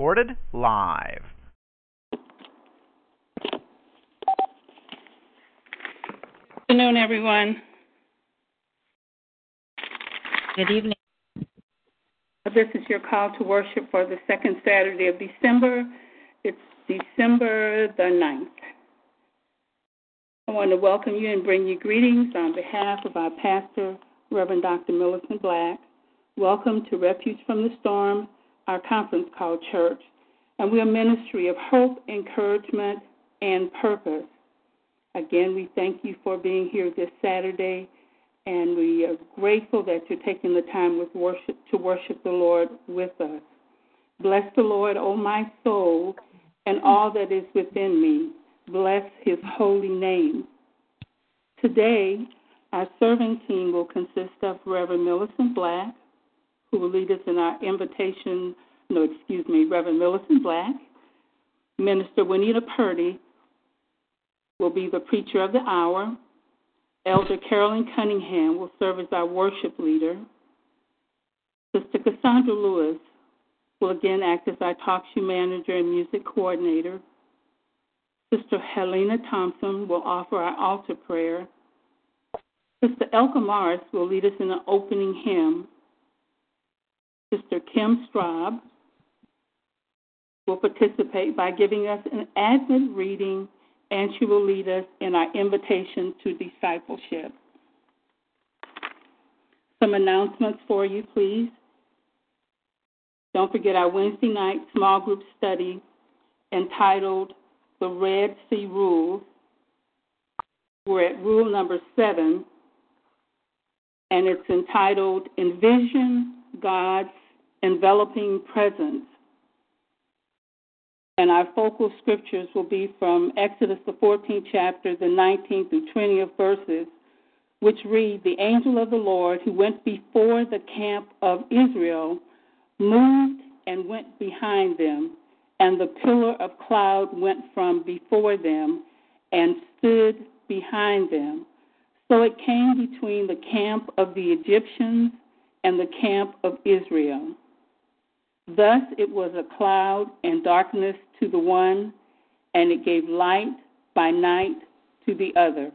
Recorded live. Good afternoon, everyone. Good evening. This is your call to worship for the second Saturday of December. It's December the 9th. I want to welcome you and bring you greetings on behalf of our pastor, Reverend Dr. Millicent Black. Welcome to Refuge from the Storm, our conference called church. And we're a ministry of hope, encouragement, and purpose. Again, we thank you for being here this Saturday, and we are grateful that you're taking the time with worship to worship the Lord with us. Bless the Lord, O my soul, and all that is within me. Bless his holy name. Today, our serving team will consist of Reverend Millicent Black, who will lead us in our invitation, no, excuse me, Reverend Millicent Black, Minister Juanita Purdy, will be the preacher of the hour. Elder Carolyn Cunningham will serve as our worship leader. Sister Cassandra Lewis will again act as our talk show manager and music coordinator. Sister Helena Thompson will offer our altar prayer. Sister Elka Morris will lead us in an opening hymn. Sister Kim Straub will participate by giving us an Advent reading and she will lead us in our invitation to discipleship. Some announcements for you, please. Don't forget our Wednesday night small group study entitled The Red Sea Rules. We're at rule number seven, and it's entitled Envision God's Enveloping Presence and our focal scriptures will be from Exodus, the 14th chapter, the 19th through 20th verses, which read The angel of the Lord who went before the camp of Israel moved and went behind them, and the pillar of cloud went from before them and stood behind them. So it came between the camp of the Egyptians and the camp of Israel. Thus it was a cloud and darkness to the one, and it gave light by night to the other,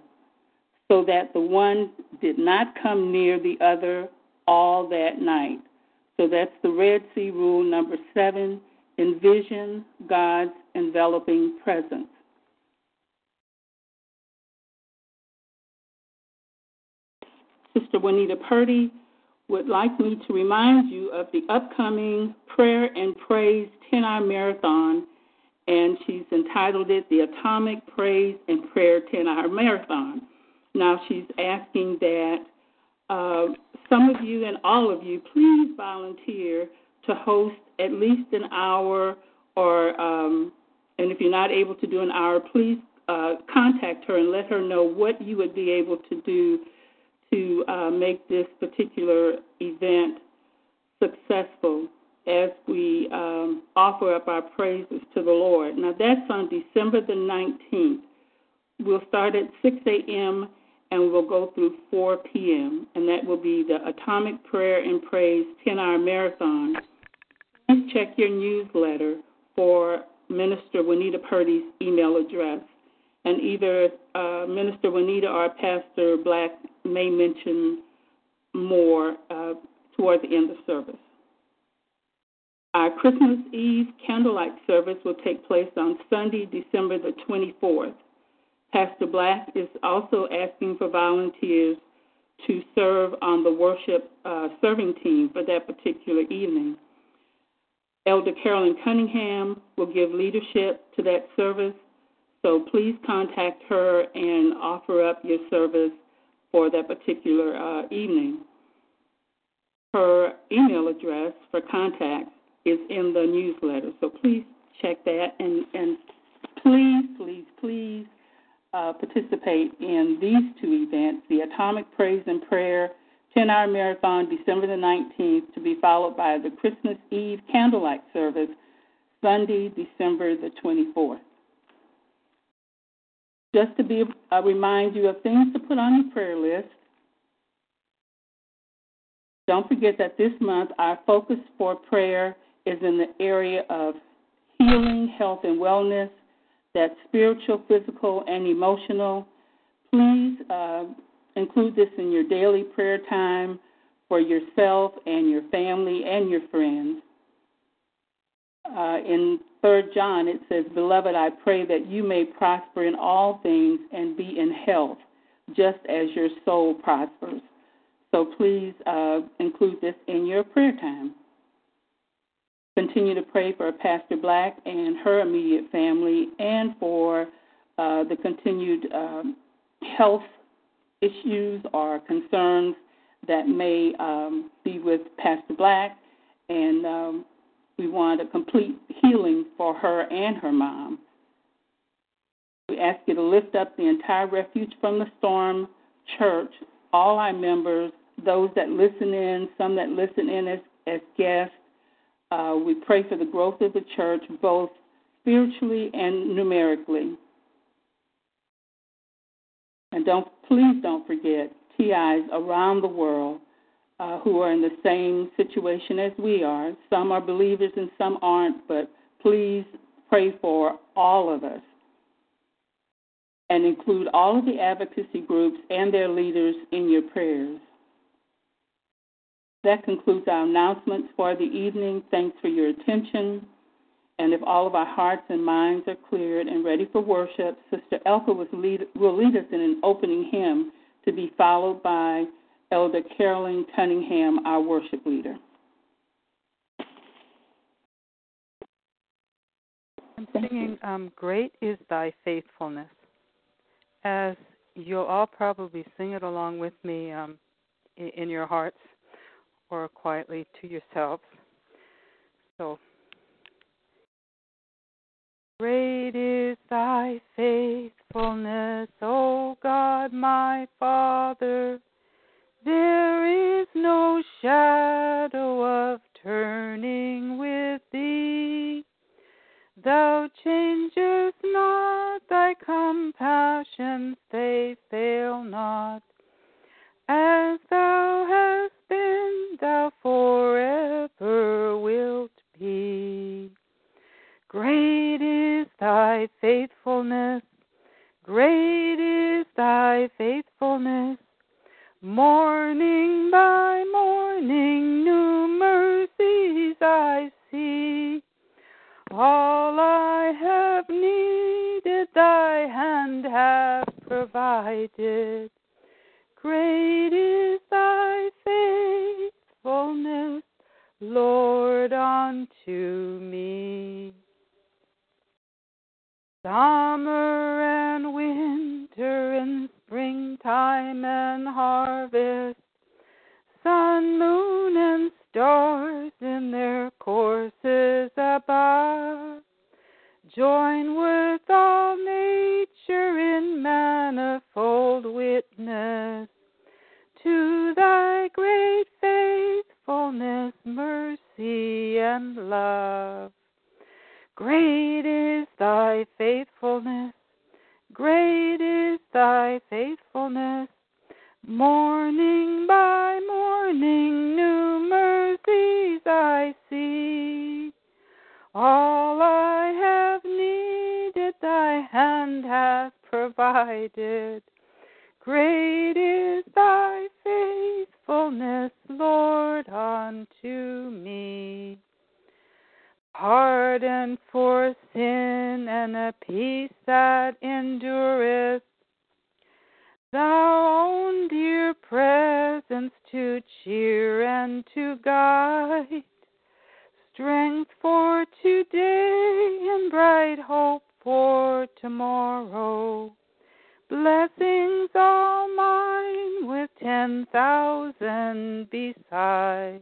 so that the one did not come near the other all that night. So that's the Red Sea rule number seven envision God's enveloping presence. Sister Juanita Purdy would like me to remind you of the upcoming Prayer and Praise 10 hour marathon, and she's entitled it the Atomic Praise and Prayer 10 hour marathon. Now, she's asking that uh, some of you and all of you please volunteer to host at least an hour, or, um, and if you're not able to do an hour, please uh, contact her and let her know what you would be able to do to uh, make this particular event successful as we um, offer up our praises to the Lord. Now, that's on December the 19th. We'll start at 6 a.m. and we'll go through 4 p.m., and that will be the Atomic Prayer and Praise 10 hour marathon. Please check your newsletter for Minister Juanita Purdy's email address and either uh, Minister Juanita or Pastor Black may mention more uh, toward the end of service. Our Christmas Eve candlelight service will take place on Sunday, December the 24th. Pastor Black is also asking for volunteers to serve on the worship uh, serving team for that particular evening. Elder Carolyn Cunningham will give leadership to that service, so please contact her and offer up your service for that particular uh, evening. her email address for contact is in the newsletter. So please check that and, and please, please, please uh, participate in these two events the Atomic Praise and Prayer 10 hour marathon, December the 19th, to be followed by the Christmas Eve candlelight service, Sunday, December the 24th. Just to be uh, remind you of things to put on your prayer list. Don't forget that this month our focus for prayer is in the area of healing, health, and wellness. That's spiritual, physical, and emotional. Please uh, include this in your daily prayer time for yourself and your family and your friends. Uh, in Third John, it says, Beloved, I pray that you may prosper in all things and be in health, just as your soul prospers. So please uh, include this in your prayer time. Continue to pray for Pastor Black and her immediate family and for uh, the continued um, health issues or concerns that may um, be with Pastor Black. And um, we want a complete healing for her and her mom. We ask you to lift up the entire Refuge from the Storm church, all our members, those that listen in, some that listen in as, as guests. Uh, we pray for the growth of the church, both spiritually and numerically. And don't please don't forget TIs around the world uh, who are in the same situation as we are. Some are believers and some aren't, but please pray for all of us and include all of the advocacy groups and their leaders in your prayers. That concludes our announcements for the evening. Thanks for your attention. And if all of our hearts and minds are cleared and ready for worship, Sister Elka will lead us in an opening hymn to be followed by Elder Carolyn Cunningham, our worship leader. I'm singing um, Great is Thy Faithfulness. As you'll all probably sing it along with me um, in, your hearts or quietly to yourselves. So, Great is thy faithfulness, O God my Father. There is no shadow of turning with thee. Thou changest not, thy compassions they fail not. As thou hast been, thou forever wilt be. Great is thy faithfulness, great is thy faithfulness. Morning by morning, new mercies I see. All I have needed, thy hand hath provided. Great is thy faithfulness, Lord, unto me. Summer and winter and springtime and harvest, sun, moon, and stars in their courses above, join with all nature in manifold witness to thy great faithfulness, mercy, and love. Great is thy faithfulness, great is thy faithfulness. Morning by morning, new mercies I see. All I have needed, thy hand hath provided. Great is thy faithfulness, Lord, unto me pardon for sin and a peace that endureth. Thou own dear presence to cheer and to guide, strength for today and bright hope for tomorrow. blessings all mine with ten thousand beside.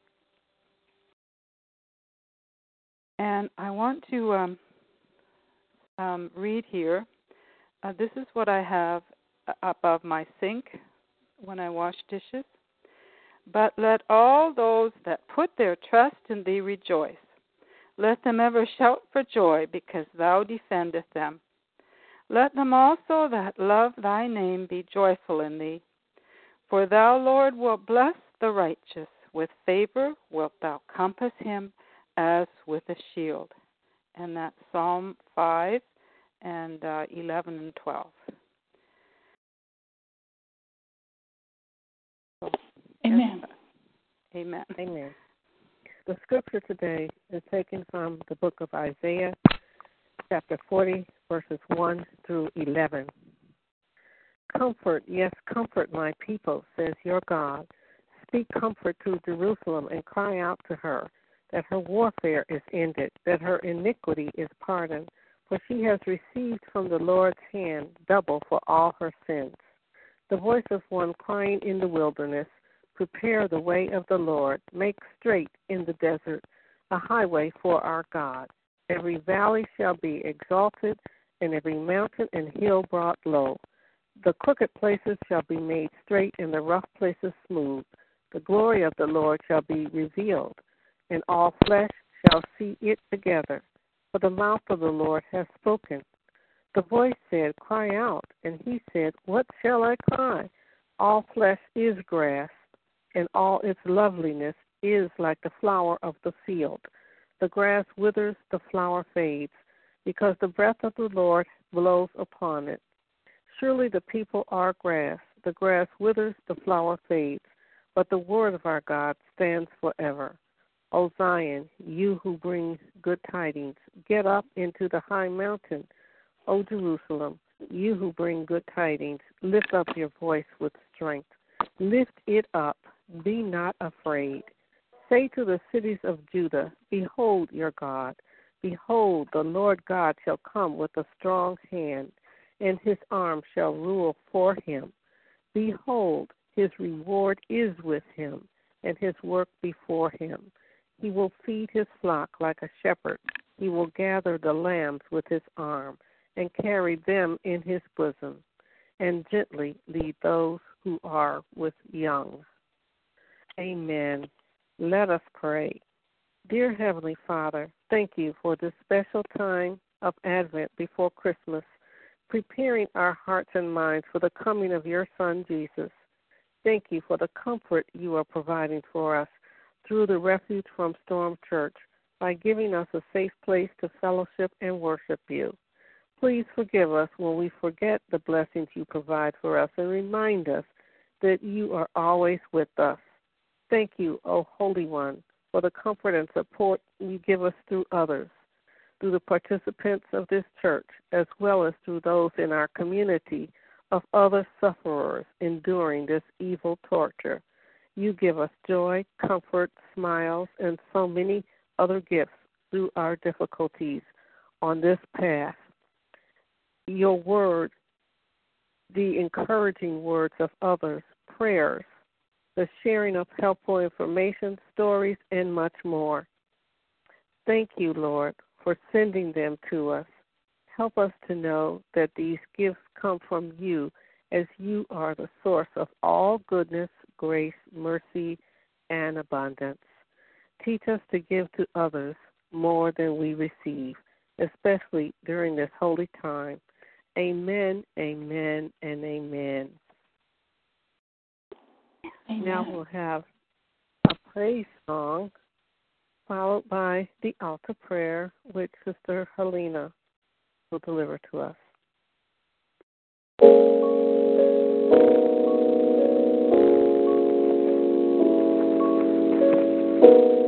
And I want to um, um, read here. Uh, this is what I have above my sink when I wash dishes. But let all those that put their trust in thee rejoice. Let them ever shout for joy, because thou defendest them. Let them also that love thy name be joyful in thee. For thou, Lord, wilt bless the righteous. With favor wilt thou compass him as with a shield. And that's Psalm 5 and uh, 11 and 12. Amen. Amen. Amen. The scripture today is taken from the book of Isaiah, chapter 40, verses 1 through 11. Comfort, yes, comfort my people, says your God. Speak comfort to Jerusalem and cry out to her that her warfare is ended, that her iniquity is pardoned, for she has received from the Lord's hand double for all her sins. The voice of one crying in the wilderness, Prepare the way of the Lord, make straight in the desert a highway for our God. Every valley shall be exalted, and every mountain and hill brought low. The crooked places shall be made straight, and the rough places smooth. The glory of the Lord shall be revealed, and all flesh shall see it together. For the mouth of the Lord has spoken. The voice said, Cry out. And he said, What shall I cry? All flesh is grass, and all its loveliness is like the flower of the field. The grass withers, the flower fades, because the breath of the Lord blows upon it. Surely the people are grass. The grass withers, the flower fades, but the word of our God stands forever. O Zion, you who bring good tidings, get up into the high mountain. O Jerusalem, you who bring good tidings, lift up your voice with strength. Lift it up, be not afraid. Say to the cities of Judah, Behold your God. Behold, the Lord God shall come with a strong hand, and his arm shall rule for him. Behold, his reward is with him, and his work before him. He will feed his flock like a shepherd. He will gather the lambs with his arm, and carry them in his bosom, and gently lead those who are with young. Amen. Let us pray. Dear Heavenly Father, thank you for this special time of Advent before Christmas, preparing our hearts and minds for the coming of your Son, Jesus. Thank you for the comfort you are providing for us through the Refuge from Storm Church by giving us a safe place to fellowship and worship you. Please forgive us when we forget the blessings you provide for us and remind us that you are always with us. Thank you, O Holy One, for the comfort and support you give us through others, through the participants of this church, as well as through those in our community of other sufferers enduring this evil torture. You give us joy, comfort, smiles, and so many other gifts through our difficulties on this path. Your word, the encouraging words of others, prayers, the sharing of helpful information, stories, and much more. Thank you, Lord, for sending them to us. Help us to know that these gifts come from you, as you are the source of all goodness, grace, mercy, and abundance. Teach us to give to others more than we receive, especially during this holy time. Amen, amen, and amen. Amen. Now we'll have a praise song followed by the altar prayer, which Sister Helena will deliver to us. Thank you.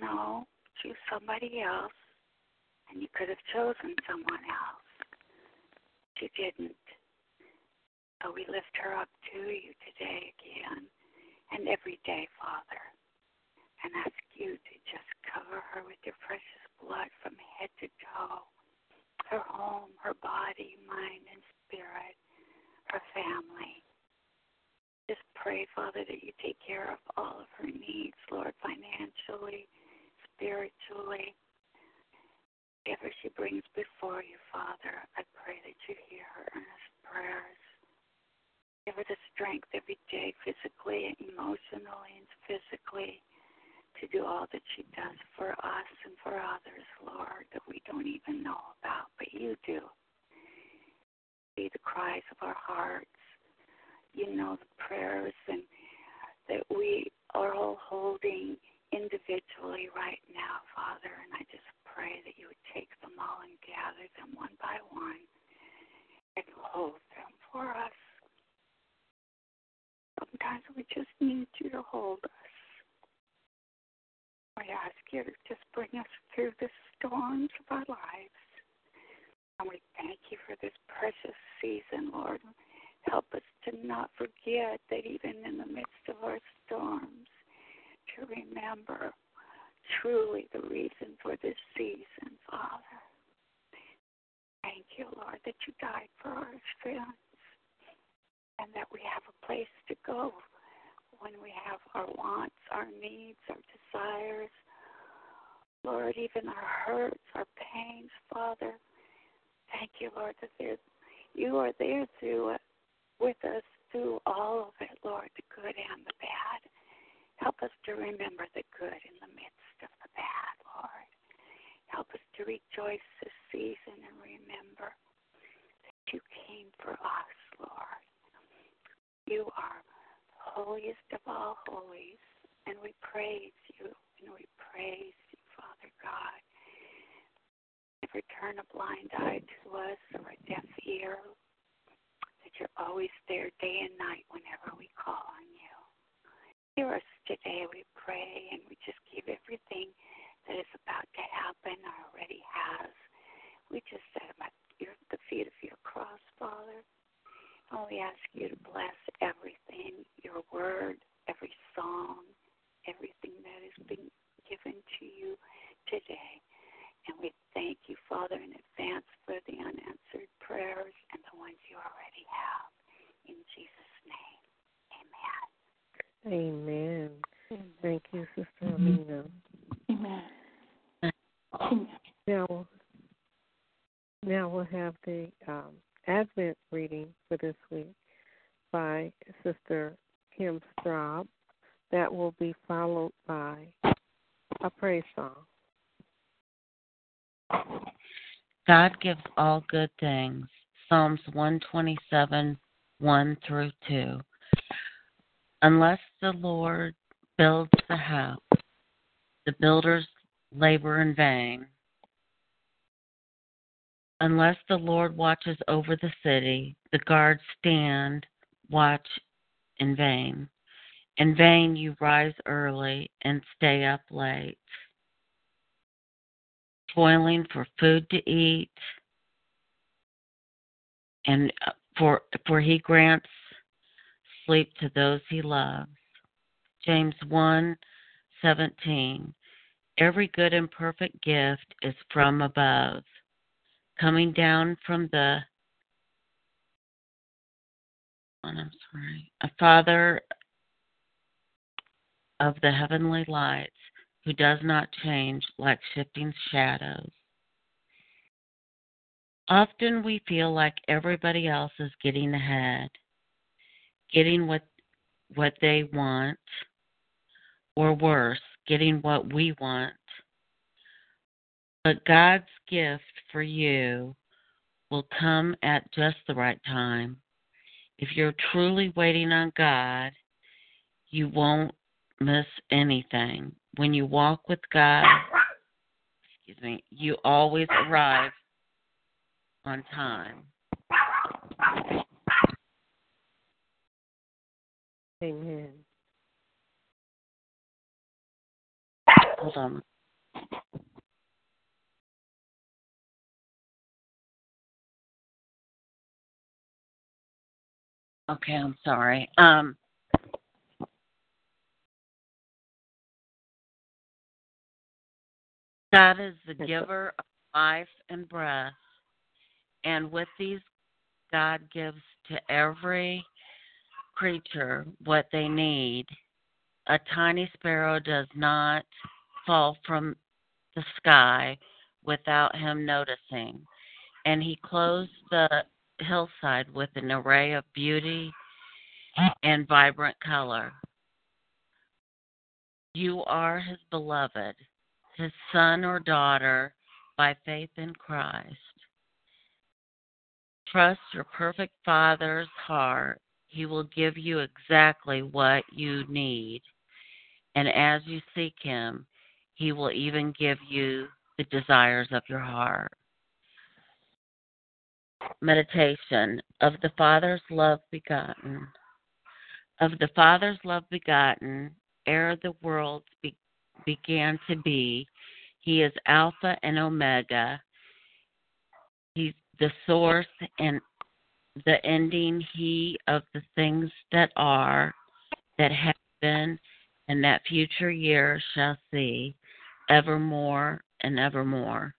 No, choose somebody else, and you could have chosen someone else. She didn't. So we lift her up to you today again and every day, Father, and ask you to just cover her with your precious blood from head to toe her home, her body, mind, and spirit, her family. Just pray, Father, that you take care of all of her needs, Lord, financially, spiritually. Whatever she brings before you, Father, I pray that you hear her earnest prayers. Give her the strength every day, physically, emotionally, and physically to do all that she does for us and for others, Lord, that we don't even know about, but you do. See the cries of our hearts. You know the prayers and that we are all holding individually right now, Father, and I just pray that you would take them all and gather them one by one and hold them for us. Sometimes we just need you to hold us. We ask you to just bring us through the storms of our lives. And we thank you for this precious season, Lord. Help us to not forget that even in the midst of our storms, to remember truly the reason for this season, Father. Thank you, Lord, that you died for our sins and that we have a place to go when we have our wants, our needs, our desires, Lord, even our hurts, our pains, Father. Thank you, Lord, that you are there through with us through all of it, Lord, the good and the bad. Help us to remember the good in the midst of the bad, Lord. Help us to rejoice this season and remember that you came for us, Lord. You are holiest of all holies, and we praise you, and we praise you, Father God. Never turn a blind eye to us or a deaf ear, that you're always there day and night whenever we call on you. Hear us today, we pray, and we just give everything that is about to happen or already has. We just set them at your, the feet of your cross, Father. And we ask you to bless everything, your word, every song, everything that has been given to you today. And we thank you, Father, in advance for the unanswered prayers and the ones you already have. In Jesus' name, amen. Amen. Thank you, Sister Amina. Amen. Amen. Now, now we'll have the um, Advent reading for this week by Sister Kim Straub. That will be followed by a praise song. God gives all good things. Psalms 127, 1 through 2. Unless the Lord builds the house, the builders labor in vain. Unless the Lord watches over the city, the guards stand watch in vain. In vain you rise early and stay up late, toiling for food to eat, and for for he grants sleep to those he loves. James 1 17. Every good and perfect gift is from above coming down from the oh, I'm sorry, a Father of the heavenly lights who does not change like shifting shadows. Often we feel like everybody else is getting ahead, getting what what they want, or worse, getting what we want But God's gift for you will come at just the right time. If you're truly waiting on God, you won't miss anything. When you walk with God, excuse me, you always arrive on time. Amen. Hold on. Okay, I'm sorry. Um, God is the giver of life and breath, and with these, God gives to every creature what they need. A tiny sparrow does not fall from the sky without him noticing, and he clothes the hillside with an array of beauty and vibrant color. You are his beloved, his son or daughter by faith in Christ. Trust your perfect Father's heart. He will give you exactly what you need. And as you seek him, he will even give you the desires of your heart. Meditation of the Father's love begotten. Of the Father's love begotten, ere the world be- began to be, he is Alpha and Omega. He's the source and the ending, he of the things that are, that have been, and that future years shall see, evermore and evermore.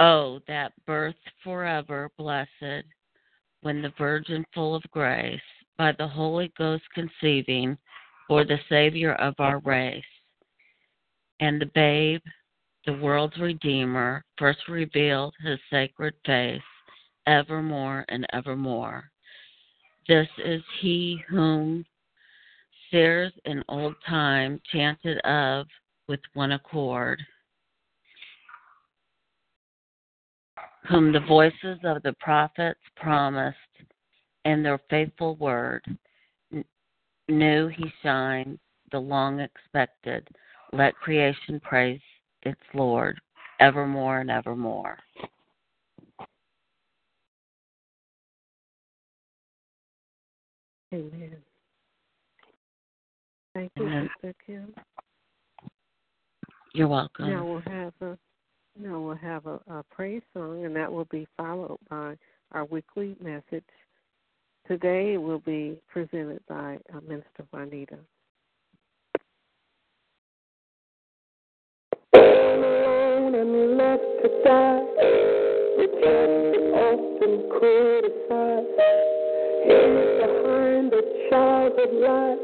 Oh, that birth forever blessed, when the Virgin full of grace, by the Holy Ghost conceiving, for the Savior of our race. And the babe, the world's Redeemer, first revealed his sacred face, evermore and evermore. This is he whom seers in old time chanted of with one accord, whom the voices of the prophets promised and their faithful word. Knew he shines, the long expected. Let creation praise its Lord evermore and evermore. Amen. Thank you, Amen. Sister Kim. You're welcome. Now we'll have a now we'll have a, a praise song, and that will be followed by our weekly message. Today will be presented by uh, Minister Juanita. alone and left to die. Rejected, often criticized. Hid behind a childhood lie.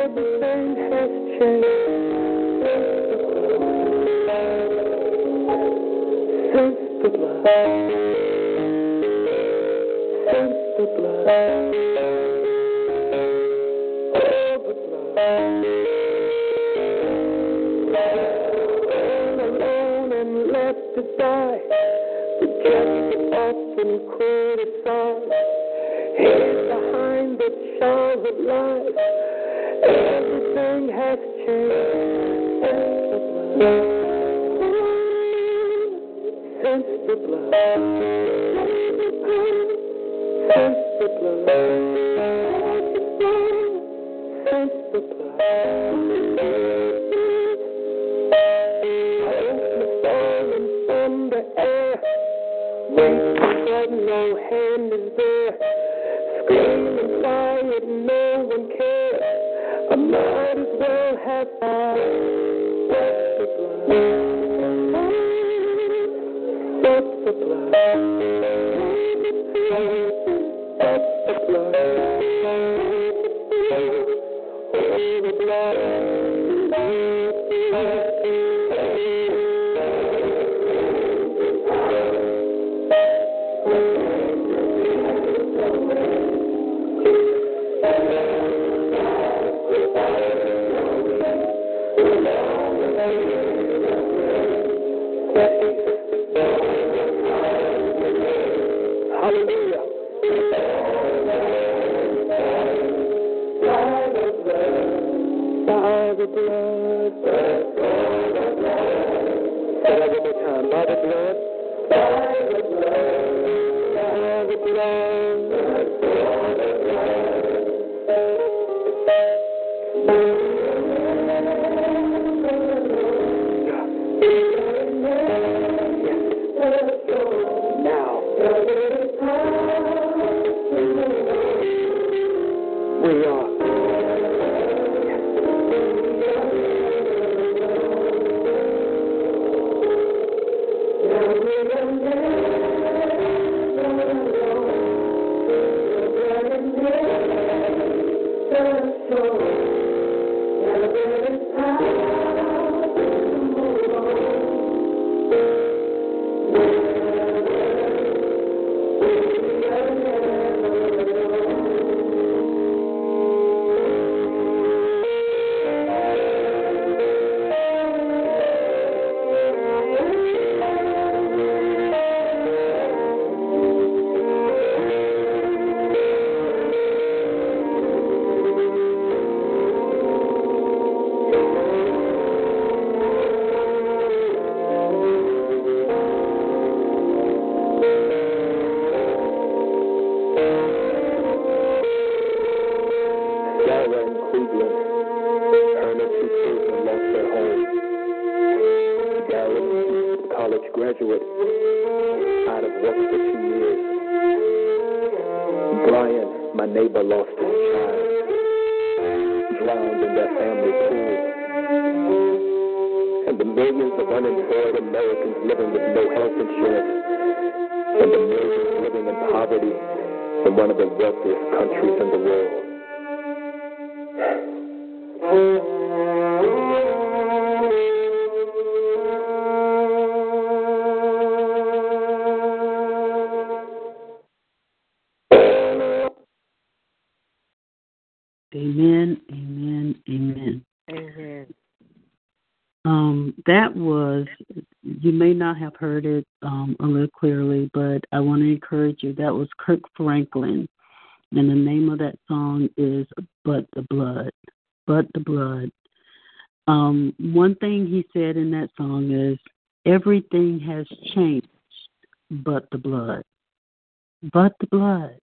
Everything has changed since the blood. Since the blood. The childhood lies. Everything has changed since the blood. Since the blood. Since the blood. Since the blood. Franklin. And the name of that song is But the Blood. But the Blood. Um, one thing he said in that song is, Everything has changed but the blood. But the blood.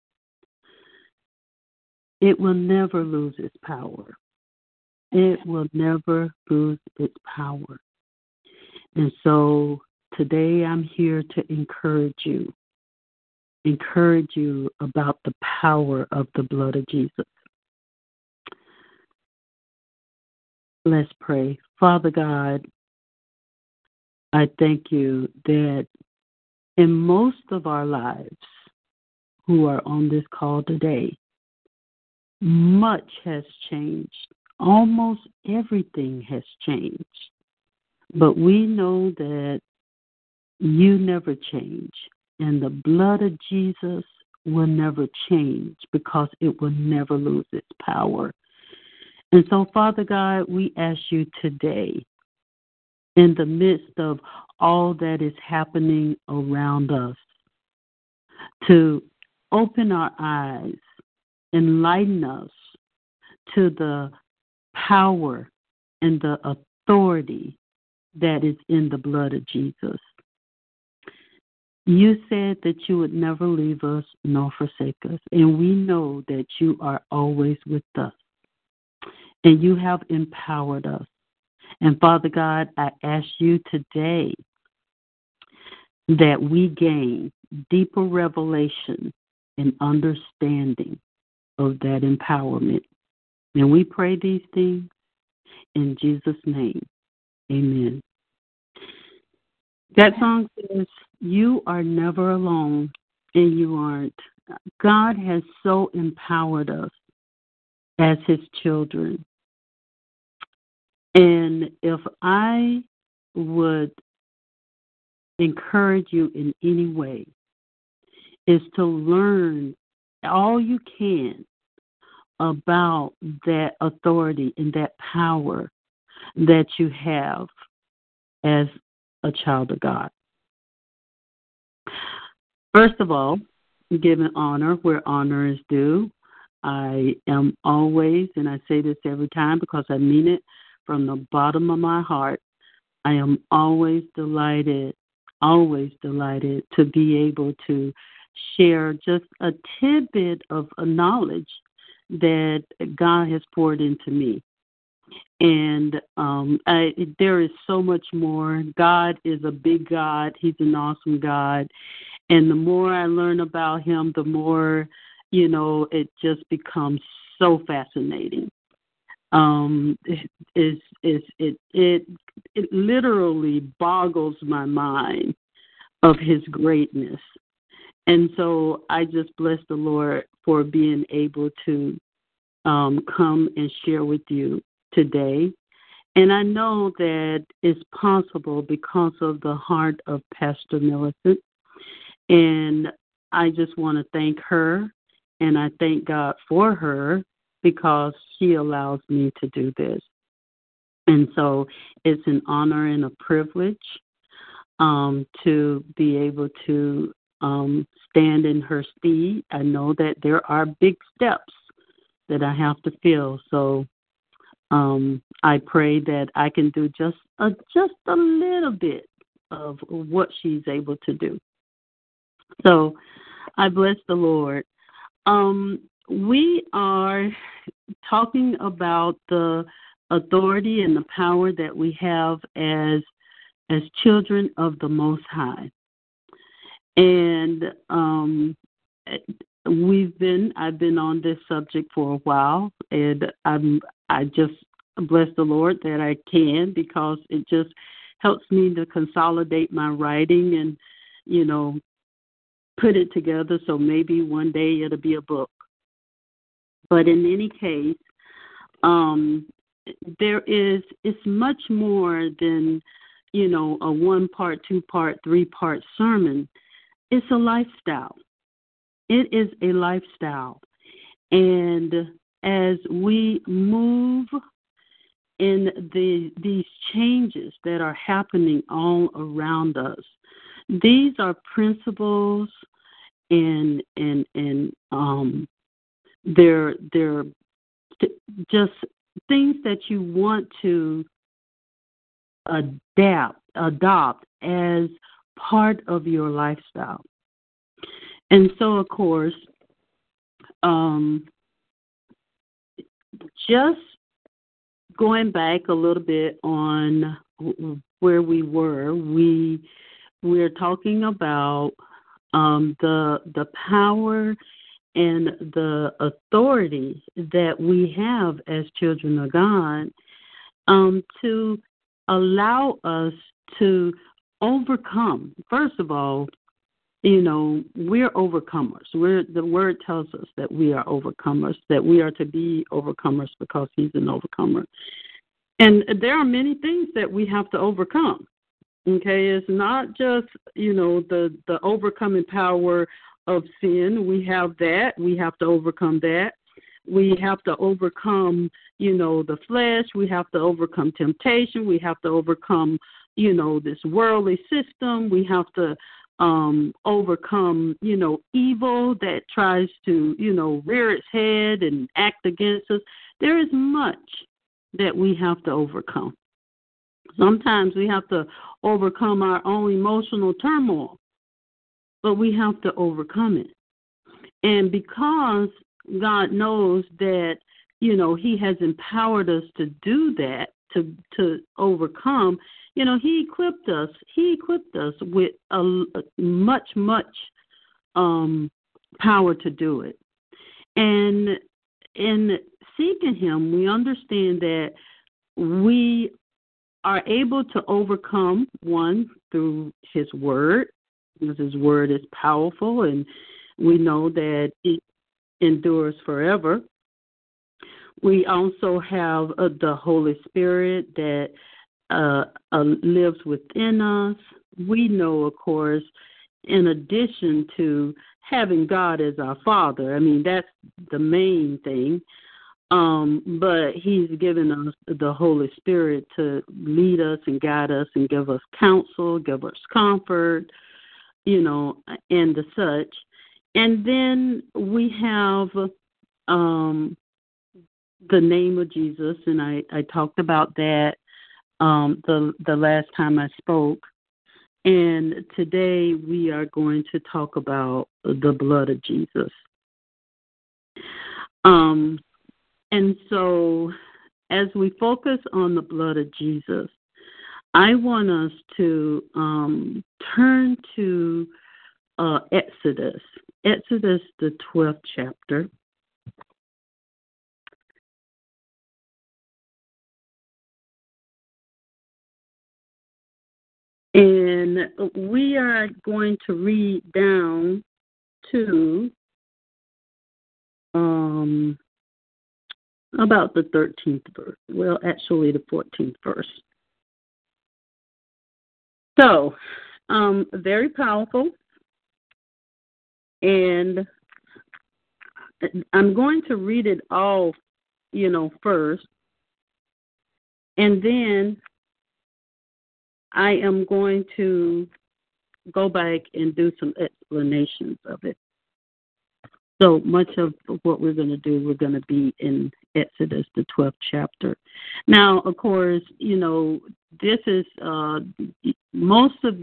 It will never lose its power. It will never lose its power. And so today I'm here to encourage you, encourage you about the power of the blood of Jesus. Let's pray. Father God, I thank you that in most of our lives who are on this call today, much has changed. Almost everything has changed. But we know that you never change, and the blood of Jesus will never change because it will never lose its power. And so, Father God, we ask you today, in the midst of all that is happening around us, to open our eyes, enlighten us to the power and the authority that is in the blood of Jesus. You said that you would never leave us nor forsake us, and we know that you are always with us, and you have empowered us. And Father God, I ask you today that we gain deeper revelation and understanding of that empowerment. And we pray these things in Jesus' name. Amen. That song says, You are never alone, and you aren't. God has so empowered us as His children. And if I would encourage you in any way, is to learn all you can about that authority and that power that you have as a child of God. First of all, giving honor where honor is due. I am always, and I say this every time because I mean it, from the bottom of my heart, I am always delighted, always delighted to be able to share just a tidbit of a knowledge that God has poured into me. And um, I, there is so much more. God is a big God. He's an awesome God. And the more I learn about Him, the more, you know, it just becomes so fascinating. Um, is is it it it literally boggles my mind of His greatness and so I just bless the Lord for being able to um, come and share with you today. And I know that it's possible because of the heart of Pastor Millicent. And I just want to thank her and I thank God for her because she allows me to do this. And so it's an honor and a privilege um, to be able to um, stand in her steed. I know that there are big steps that I have to fill. So um, I pray that I can do just a, just a little bit of what she's able to do. So I bless the Lord. Um, we are talking about the authority and the power that we have as as children of the Most High and um, we've been I've been on this subject for a while, and I'm I just bless the Lord that I can because it just helps me to consolidate my writing and you know put it together so maybe one day it'll be a book. But in any case, um, there is it's much more than you know a one part, two part, three part sermon it's a lifestyle. It is a lifestyle. And as we move in the these changes that are happening all around us, these are principles and and and um they're they're just things that you want to adapt adopt as part of your lifestyle. And so, of course, um, just going back a little bit on where we were, we we're talking about um, the the power and the authority that we have as children of God um, to allow us to overcome. First of all, you know, we're overcomers. We're the word tells us that we are overcomers, that we are to be overcomers because he's an overcomer. And there are many things that we have to overcome. Okay, it's not just, you know, the the overcoming power of sin. We have that. We have to overcome that. We have to overcome, you know, the flesh. We have to overcome temptation. We have to overcome you know this worldly system we have to um overcome you know evil that tries to you know rear its head and act against us there is much that we have to overcome sometimes we have to overcome our own emotional turmoil but we have to overcome it. And because god knows that you know he has empowered us to do that to to overcome you know he equipped us he equipped us with a, a much much um power to do it. And in seeking him we understand that we are able to overcome one through his word because his word is powerful and we know that it endures forever we also have uh, the holy spirit that uh, uh, lives within us. We know, of course, in addition to having God as our Father, I mean, that's the main thing. Um, but He's given us the Holy Spirit to lead us and guide us and give us counsel, give us comfort, you know, and the such. And then we have um, the name of Jesus, and I, I talked about that um, the the last time I spoke. And today we are going to talk about the blood of Jesus. Um, and so, as we focus on the blood of Jesus, I want us to um, turn to uh, Exodus, Exodus, the 12th chapter. And we are going to read down to um, about the 13th verse. Well, actually, the 14th verse. So, um, very powerful. And I'm going to read it all, you know, first. And then I am going to go back and do some explanations of it. So much of what we're going to do, we're going to be in Exodus, the 12th chapter. Now, of course, you know, this is uh, most of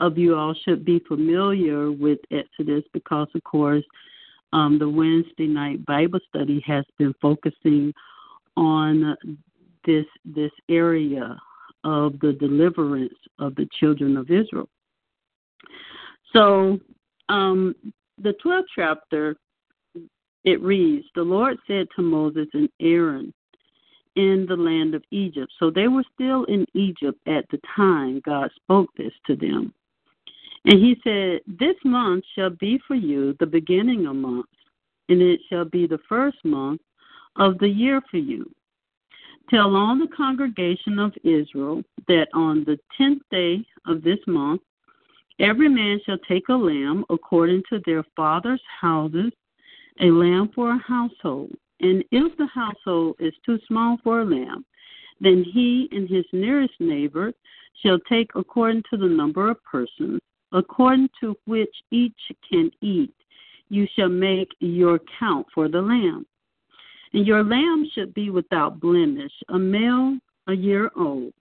of you all should be familiar with Exodus because, of course, um, the Wednesday night Bible study has been focusing on this this area of the deliverance of the children of Israel. So, um, the 12th chapter, it reads The Lord said to Moses and Aaron in the land of Egypt. So they were still in Egypt at the time God spoke this to them. And he said, This month shall be for you the beginning of months, and it shall be the first month of the year for you. Tell all the congregation of Israel that on the tenth day of this month every man shall take a lamb according to their father's houses, a lamb for a household. And if the household is too small for a lamb, then he and his nearest neighbor shall take according to the number of persons according to which each can eat, you shall make your count for the lamb. And your lamb should be without blemish, a male a year old.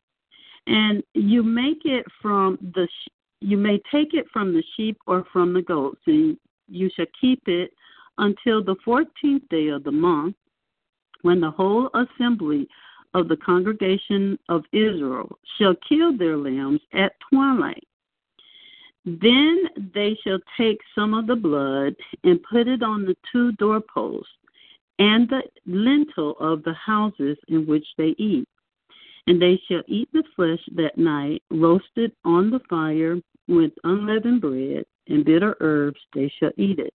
And you make it from the you may take it from the sheep or from the goats, and you shall keep it until the fourteenth day of the month, when the whole assembly of the congregation of Israel shall kill their lambs at twilight. Then they shall take some of the blood and put it on the two doorposts and the lintel of the houses in which they eat. And they shall eat the flesh that night, roasted on the fire with unleavened bread and bitter herbs, they shall eat it.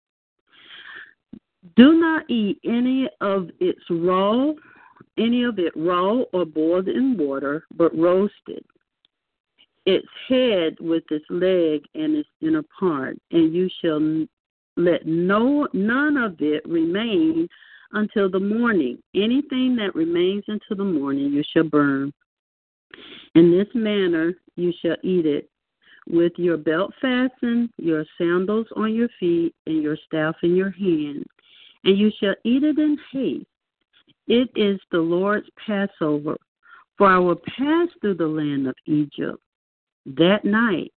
Do not eat any of its raw, any of it raw or boiled in water, but roasted its head with its leg and its inner part, and you shall let no none of it remain until the morning. Anything that remains until the morning you shall burn. In this manner you shall eat it, with your belt fastened, your sandals on your feet, and your staff in your hand. And you shall eat it in haste. It is the Lord's Passover. For I will pass through the land of Egypt that night,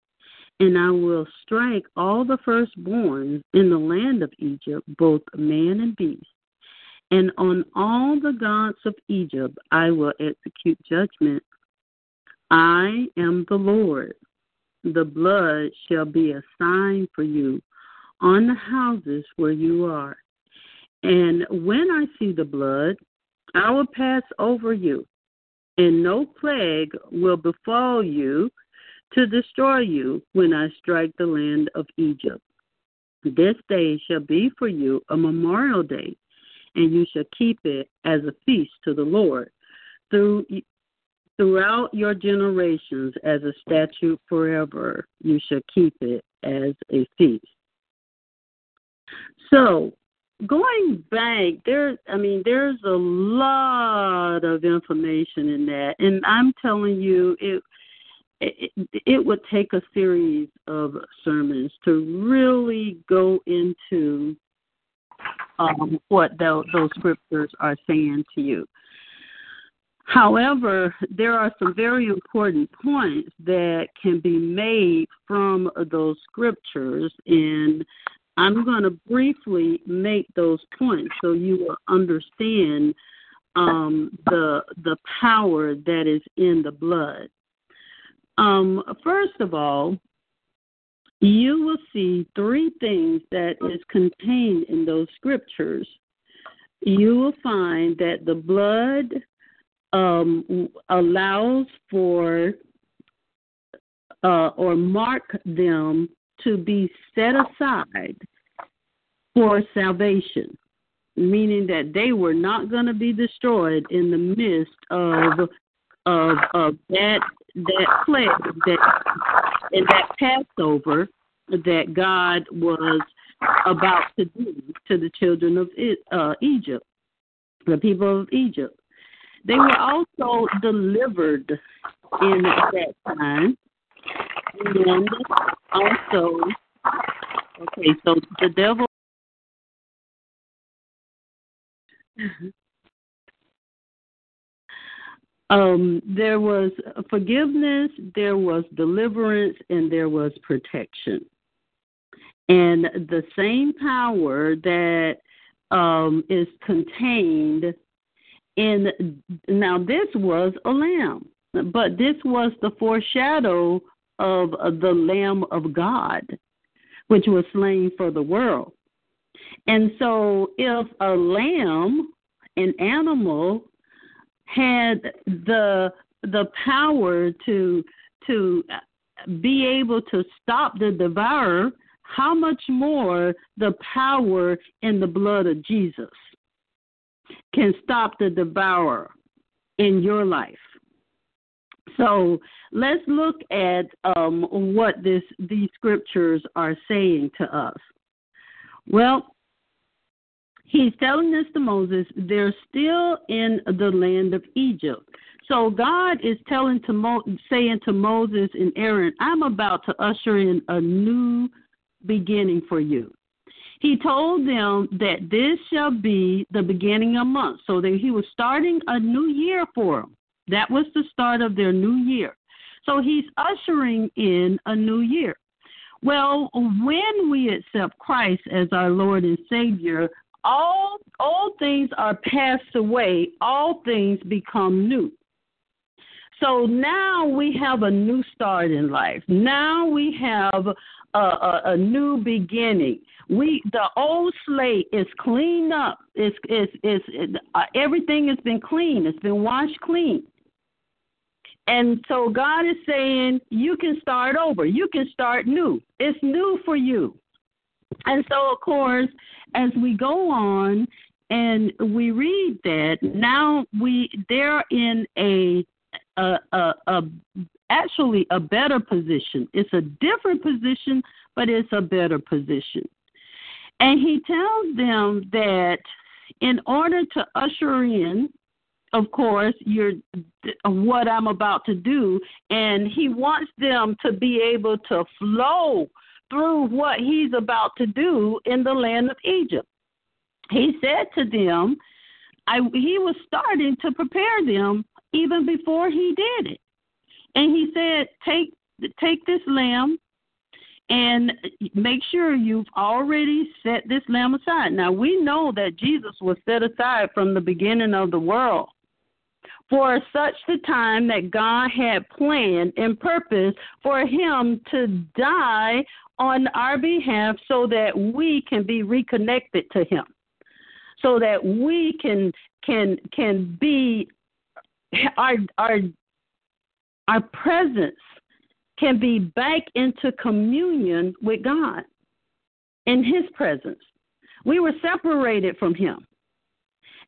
and I will strike all the firstborn in the land of Egypt, both man and beast. And on all the gods of Egypt I will execute judgment. I am the Lord. The blood shall be a sign for you on the houses where you are. And when I see the blood, I will pass over you, and no plague will befall you to destroy you when I strike the land of Egypt. This day shall be for you a memorial day, and you shall keep it as a feast to the Lord through throughout your generations as a statute forever. You shall keep it as a feast. So, going back, there I mean there's a lot of information in that, and I'm telling you it it, it would take a series of sermons to really go into um, what the, those scriptures are saying to you. However, there are some very important points that can be made from those scriptures, and I'm going to briefly make those points so you will understand um, the the power that is in the blood. Um, first of all, you will see three things that is contained in those scriptures. You will find that the blood um, allows for uh, or mark them to be set aside for salvation, meaning that they were not going to be destroyed in the midst of of, of that that plague that and that Passover that God was about to do to the children of uh, Egypt, the people of Egypt. They were also delivered in that time. And also, okay, so the devil. Um, there was forgiveness, there was deliverance, and there was protection. And the same power that um, is contained in now this was a lamb, but this was the foreshadow of uh, the Lamb of God, which was slain for the world. And so, if a lamb, an animal, had the the power to to be able to stop the devourer, how much more the power in the blood of Jesus? can stop the devourer in your life. So let's look at um, what this these scriptures are saying to us. Well, he's telling this to Moses. They're still in the land of Egypt. So God is telling to Mo, saying to Moses and Aaron, "I'm about to usher in a new beginning for you." He told them that this shall be the beginning of months. So that he was starting a new year for them. That was the start of their new year. So he's ushering in a new year. Well, when we accept Christ as our Lord and Savior, all all things are passed away, all things become new. So now we have a new start in life. Now we have a, a, a new beginning. We the old slate is cleaned up. It's it's it's it, uh, everything has been clean. It's been washed clean. And so God is saying you can start over. You can start new. It's new for you. And so of course, as we go on and we read that, now we they're in a a, a, a actually a better position. It's a different position, but it's a better position. And he tells them that in order to usher in, of course, your what I'm about to do, and he wants them to be able to flow through what he's about to do in the land of Egypt. He said to them, I, he was starting to prepare them even before he did it. And he said, Take take this lamb and make sure you've already set this lamb aside. Now we know that Jesus was set aside from the beginning of the world for such the time that God had planned and purpose for him to die on our behalf so that we can be reconnected to him. So that we can can can be our our our presence can be back into communion with God in His presence. We were separated from Him,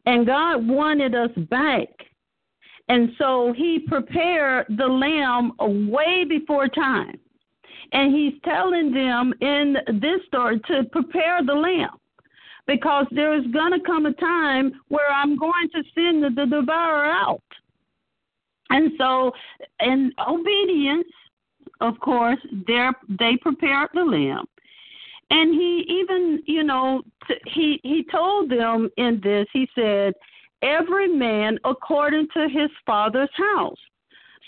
and God wanted us back. And so He prepared the lamb way before time. And He's telling them in this story to prepare the lamb because there is going to come a time where I'm going to send the, the devourer out. And so, in obedience, of course, they they prepared the lamb. And he even, you know, t- he he told them in this. He said, "Every man according to his father's house."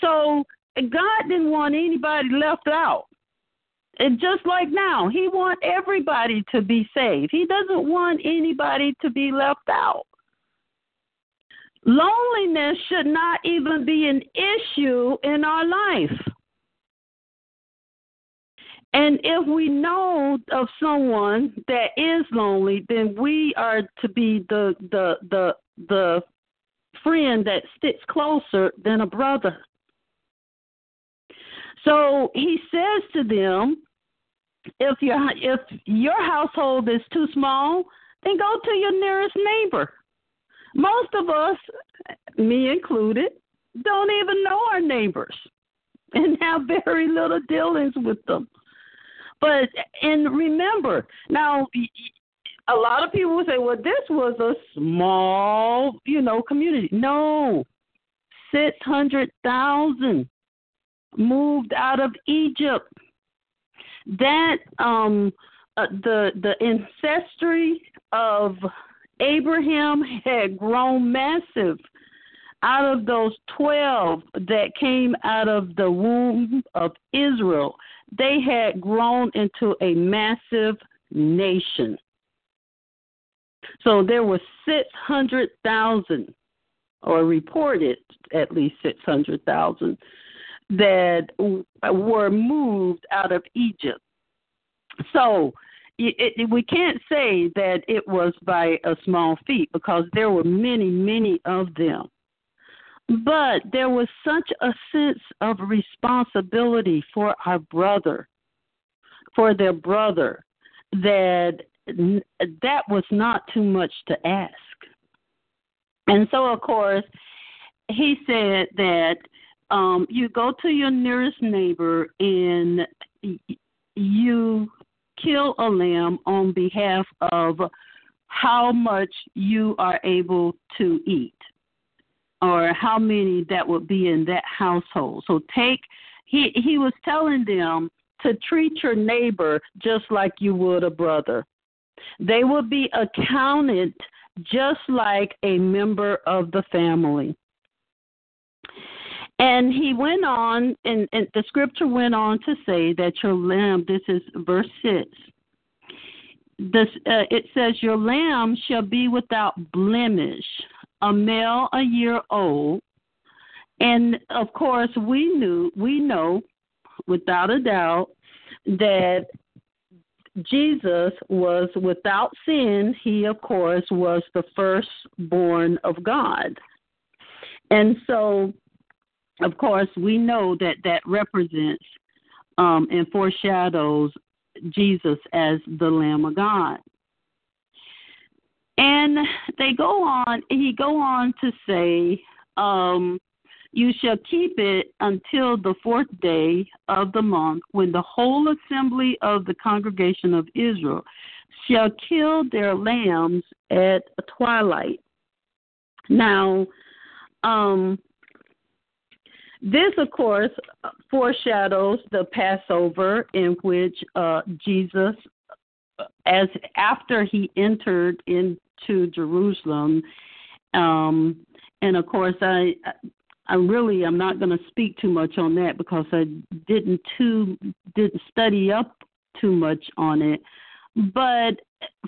So God didn't want anybody left out. And just like now, he wants everybody to be saved. He doesn't want anybody to be left out. Loneliness should not even be an issue in our life. And if we know of someone that is lonely, then we are to be the the the the friend that sticks closer than a brother. So he says to them, if your if your household is too small, then go to your nearest neighbor. Most of us, me included, don't even know our neighbors and have very little dealings with them. But and remember, now a lot of people will say, "Well, this was a small, you know, community." No, six hundred thousand moved out of Egypt. That um, uh, the the ancestry of Abraham had grown massive out of those 12 that came out of the womb of Israel. They had grown into a massive nation. So there were 600,000, or reported at least 600,000, that were moved out of Egypt. So it, it, we can't say that it was by a small feat because there were many, many of them. But there was such a sense of responsibility for our brother, for their brother, that that was not too much to ask. And so, of course, he said that um, you go to your nearest neighbor and you kill a lamb on behalf of how much you are able to eat or how many that would be in that household. So take he he was telling them to treat your neighbor just like you would a brother. They will be accounted just like a member of the family. And he went on, and, and the scripture went on to say that your lamb, this is verse 6, this, uh, it says, Your lamb shall be without blemish, a male a year old. And of course, we knew, we know without a doubt that Jesus was without sin. He, of course, was the firstborn of God. And so of course, we know that that represents um, and foreshadows Jesus as the Lamb of God. And they go on, he go on to say, um, you shall keep it until the fourth day of the month, when the whole assembly of the congregation of Israel shall kill their lambs at twilight. Now, um, this, of course, foreshadows the Passover in which uh, Jesus, as after he entered into Jerusalem, um, and of course, I, I really am not going to speak too much on that because I didn't too didn't study up too much on it. But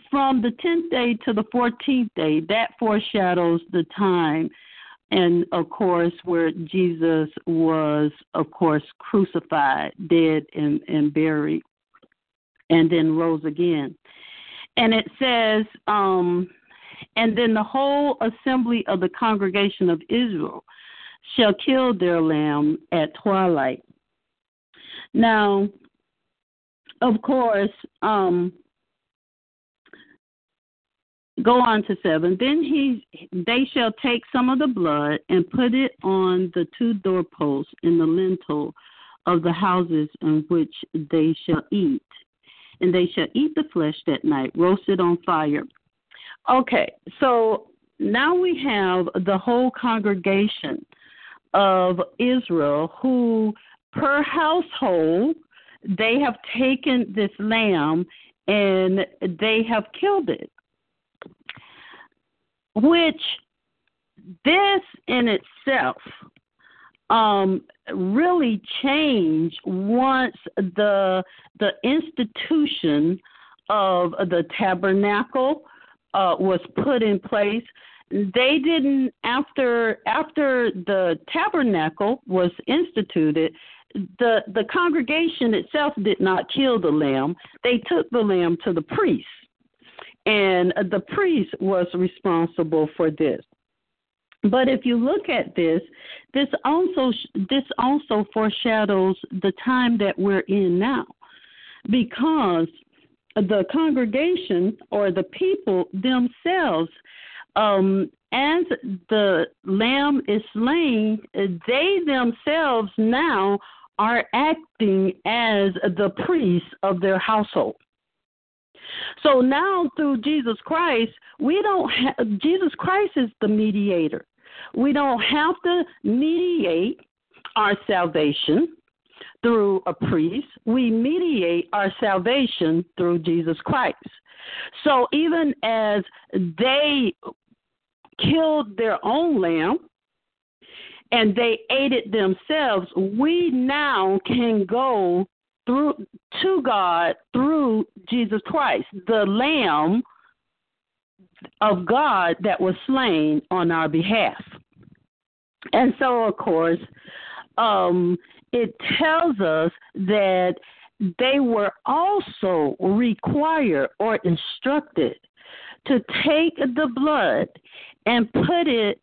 from the tenth day to the fourteenth day, that foreshadows the time and of course where Jesus was of course crucified, dead and, and buried, and then rose again. And it says, um, and then the whole assembly of the congregation of Israel shall kill their lamb at twilight. Now, of course, um, go on to seven. Then he they shall take some of the blood and put it on the two doorposts in the lintel of the houses in which they shall eat. And they shall eat the flesh that night, roasted on fire. Okay, so now we have the whole congregation of Israel who, per household, they have taken this lamb and they have killed it. Which this in itself um, really changed once the the institution of the tabernacle uh, was put in place. They didn't after after the tabernacle was instituted. The the congregation itself did not kill the lamb. They took the lamb to the priest, and the priest was responsible for this. But if you look at this, this also this also foreshadows the time that we're in now, because the congregation or the people themselves, um, as the lamb is slain, they themselves now are acting as the priests of their household. So now through Jesus Christ, we don't have Jesus Christ is the mediator. We don't have to mediate our salvation through a priest. We mediate our salvation through Jesus Christ. So even as they killed their own lamb and they ate it themselves, we now can go through to God through Jesus Christ, the lamb of God that was slain on our behalf. And so, of course, um, it tells us that they were also required or instructed to take the blood and put it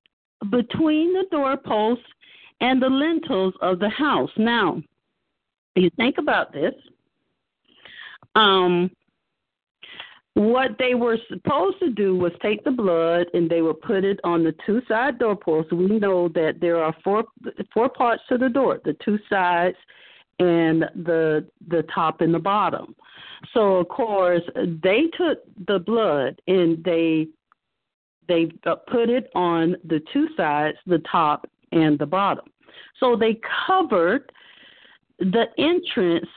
between the doorposts and the lintels of the house. Now, you think about this. Um, what they were supposed to do was take the blood and they would put it on the two side doorposts. We know that there are four four parts to the door, the two sides and the the top and the bottom. So of course they took the blood and they they uh, put it on the two sides, the top and the bottom. So they covered the entrance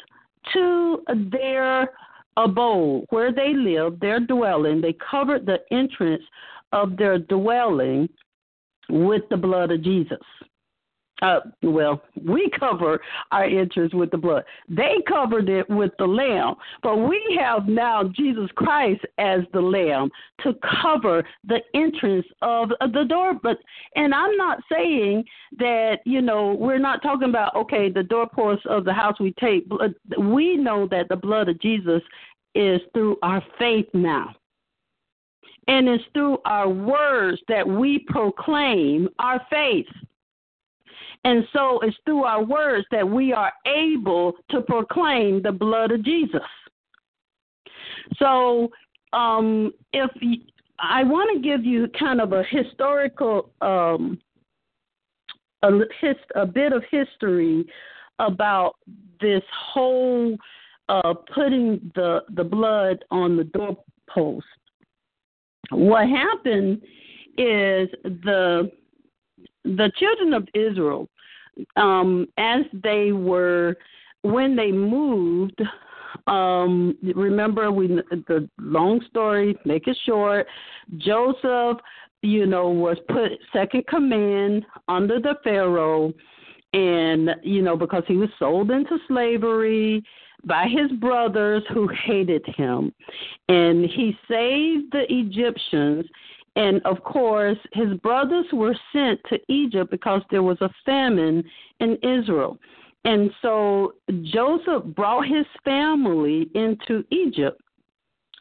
to their abode, where they lived, their dwelling, they covered the entrance of their dwelling with the blood of Jesus. Uh, well, we cover our entrance with the blood. They covered it with the lamb, but we have now Jesus Christ as the lamb to cover the entrance of the door. But and I'm not saying that you know we're not talking about okay the doorposts of the house we take. We know that the blood of Jesus is through our faith now. And it's through our words that we proclaim our faith. And so it's through our words that we are able to proclaim the blood of Jesus. So, um, if I want to give you kind of a historical, um, a, hist, a bit of history about this whole uh, putting the the blood on the doorpost. What happened is the the children of Israel, um, as they were when they moved. Um, remember, we the long story. Make it short. Joseph, you know, was put second command under the Pharaoh, and you know because he was sold into slavery by his brothers who hated him. And he saved the Egyptians. And of course, his brothers were sent to Egypt because there was a famine in Israel. And so Joseph brought his family into Egypt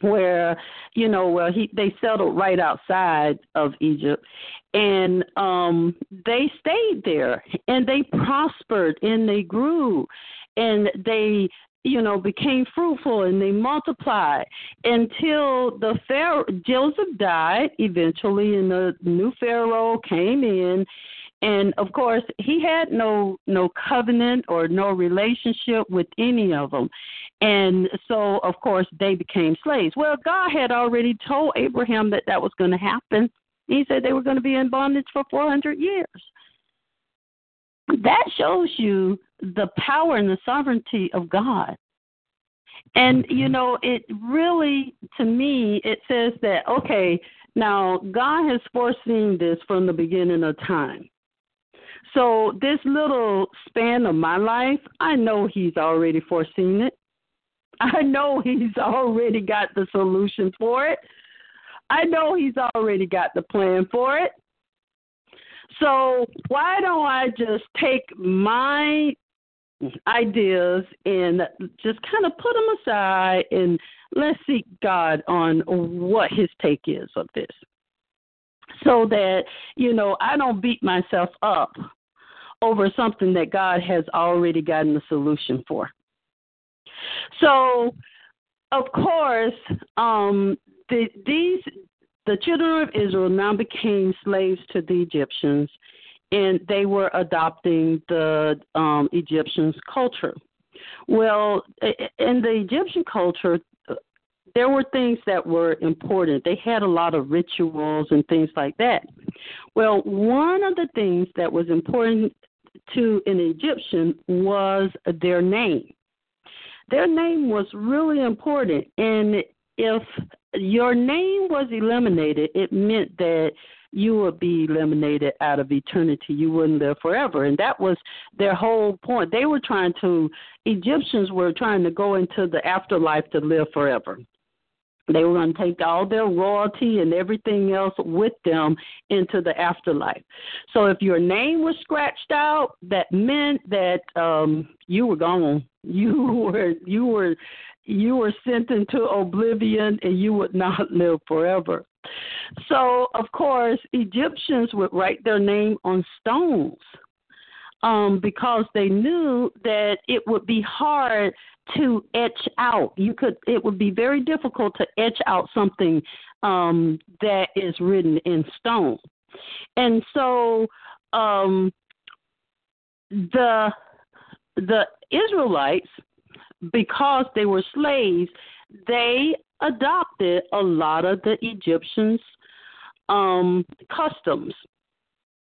where you know well he they settled right outside of Egypt and um they stayed there and they prospered and they grew and they you know, became fruitful and they multiplied until the Pharaoh Joseph died eventually, and the new Pharaoh came in, and of course he had no no covenant or no relationship with any of them, and so of course they became slaves. Well, God had already told Abraham that that was going to happen. He said they were going to be in bondage for 400 years. That shows you the power and the sovereignty of God. And you mm-hmm. know, it really to me it says that okay, now God has foreseen this from the beginning of time. So this little span of my life, I know he's already foreseen it. I know he's already got the solution for it. I know he's already got the plan for it. So why don't I just take my ideas and just kind of put them aside and let's seek God on what his take is of this. So that, you know, I don't beat myself up over something that God has already gotten the solution for. So, of course, um, the, these the children of Israel now became slaves to the Egyptians, and they were adopting the um, Egyptians' culture. Well, in the Egyptian culture, there were things that were important. They had a lot of rituals and things like that. Well, one of the things that was important to an Egyptian was their name. Their name was really important, and if your name was eliminated, it meant that you would be eliminated out of eternity. You wouldn't live forever. And that was their whole point. They were trying to, Egyptians were trying to go into the afterlife to live forever. They were going to take all their royalty and everything else with them into the afterlife. So if your name was scratched out, that meant that um you were gone. You were you were you were sent into oblivion and you would not live forever. So, of course, Egyptians would write their name on stones um, because they knew that it would be hard to etch out. You could, it would be very difficult to etch out something um, that is written in stone. And so, um, the the Israelites because they were slaves, they adopted a lot of the Egyptians' um, customs.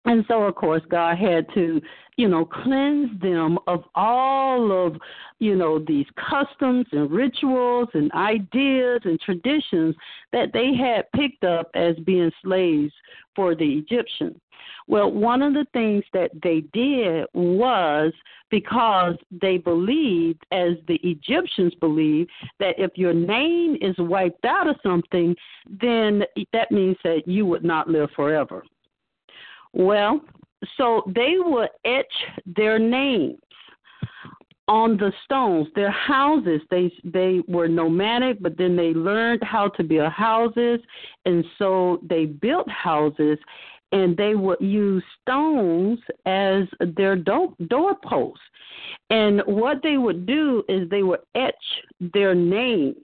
And so, of course, God had to, you know, cleanse them of all of, you know, these customs and rituals and ideas and traditions that they had picked up as being slaves for the Egyptians. Well, one of the things that they did was because they believed, as the Egyptians believed, that if your name is wiped out of something, then that means that you would not live forever. Well, so they would etch their names on the stones. Their houses, they they were nomadic, but then they learned how to build houses, and so they built houses, and they would use stones as their door doorposts. And what they would do is they would etch their names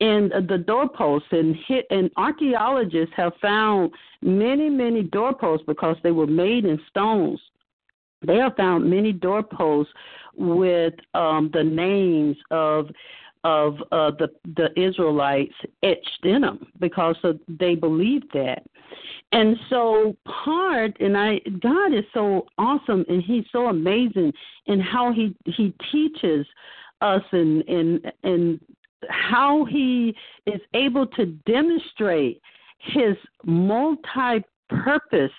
in the doorposts and hit and archaeologists have found many many doorposts because they were made in stones they have found many doorposts with um the names of of uh, the the Israelites etched in them because of, they believed that. And so part and I God is so awesome and he's so amazing in how he he teaches us and and and how he is able to demonstrate his multi purpose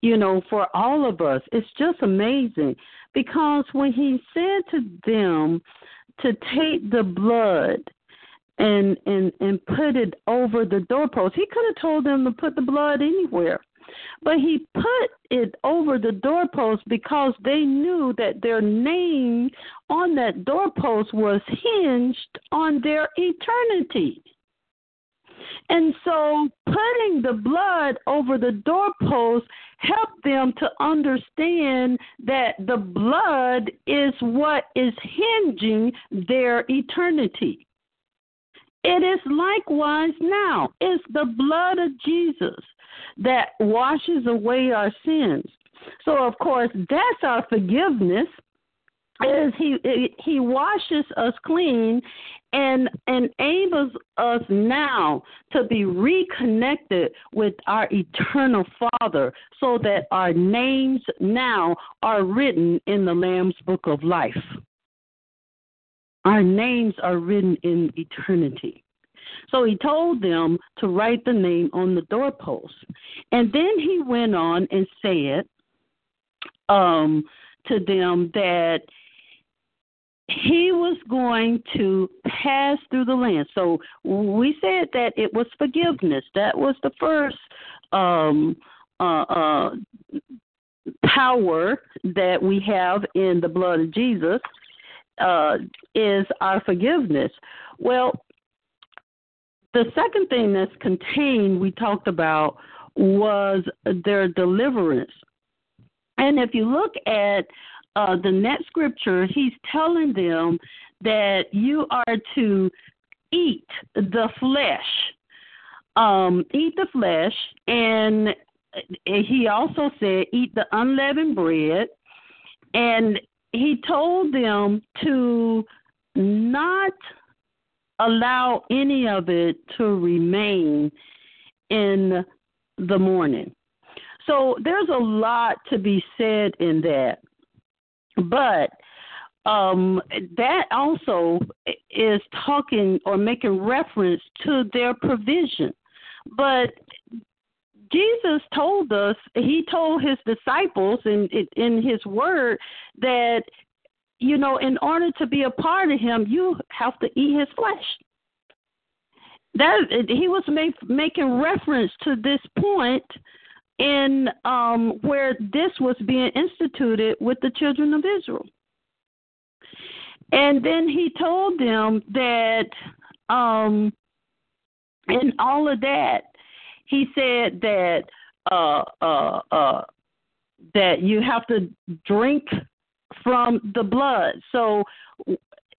you know for all of us it's just amazing because when he said to them to take the blood and and and put it over the doorpost. He could have told them to put the blood anywhere. But he put it over the doorpost because they knew that their name on that doorpost was hinged on their eternity. And so putting the blood over the doorpost helped them to understand that the blood is what is hinging their eternity. It is likewise now. It's the blood of Jesus that washes away our sins. So, of course, that's our forgiveness is he he washes us clean and enables us now to be reconnected with our eternal Father so that our names now are written in the Lamb's book of life. our names are written in eternity. So he told them to write the name on the doorpost. And then he went on and said um, to them that he was going to pass through the land. So we said that it was forgiveness. That was the first um, uh, uh, power that we have in the blood of Jesus uh, is our forgiveness. Well, the second thing that's contained, we talked about, was their deliverance. And if you look at uh, the next scripture, he's telling them that you are to eat the flesh. Um, eat the flesh, and he also said, eat the unleavened bread. And he told them to not allow any of it to remain in the morning. So there's a lot to be said in that. But um, that also is talking or making reference to their provision. But Jesus told us, he told his disciples in in his word that you know, in order to be a part of him, you have to eat his flesh. That he was make, making reference to this point in um, where this was being instituted with the children of Israel. And then he told them that um, in all of that, he said that uh, uh, uh, that you have to drink from the blood. So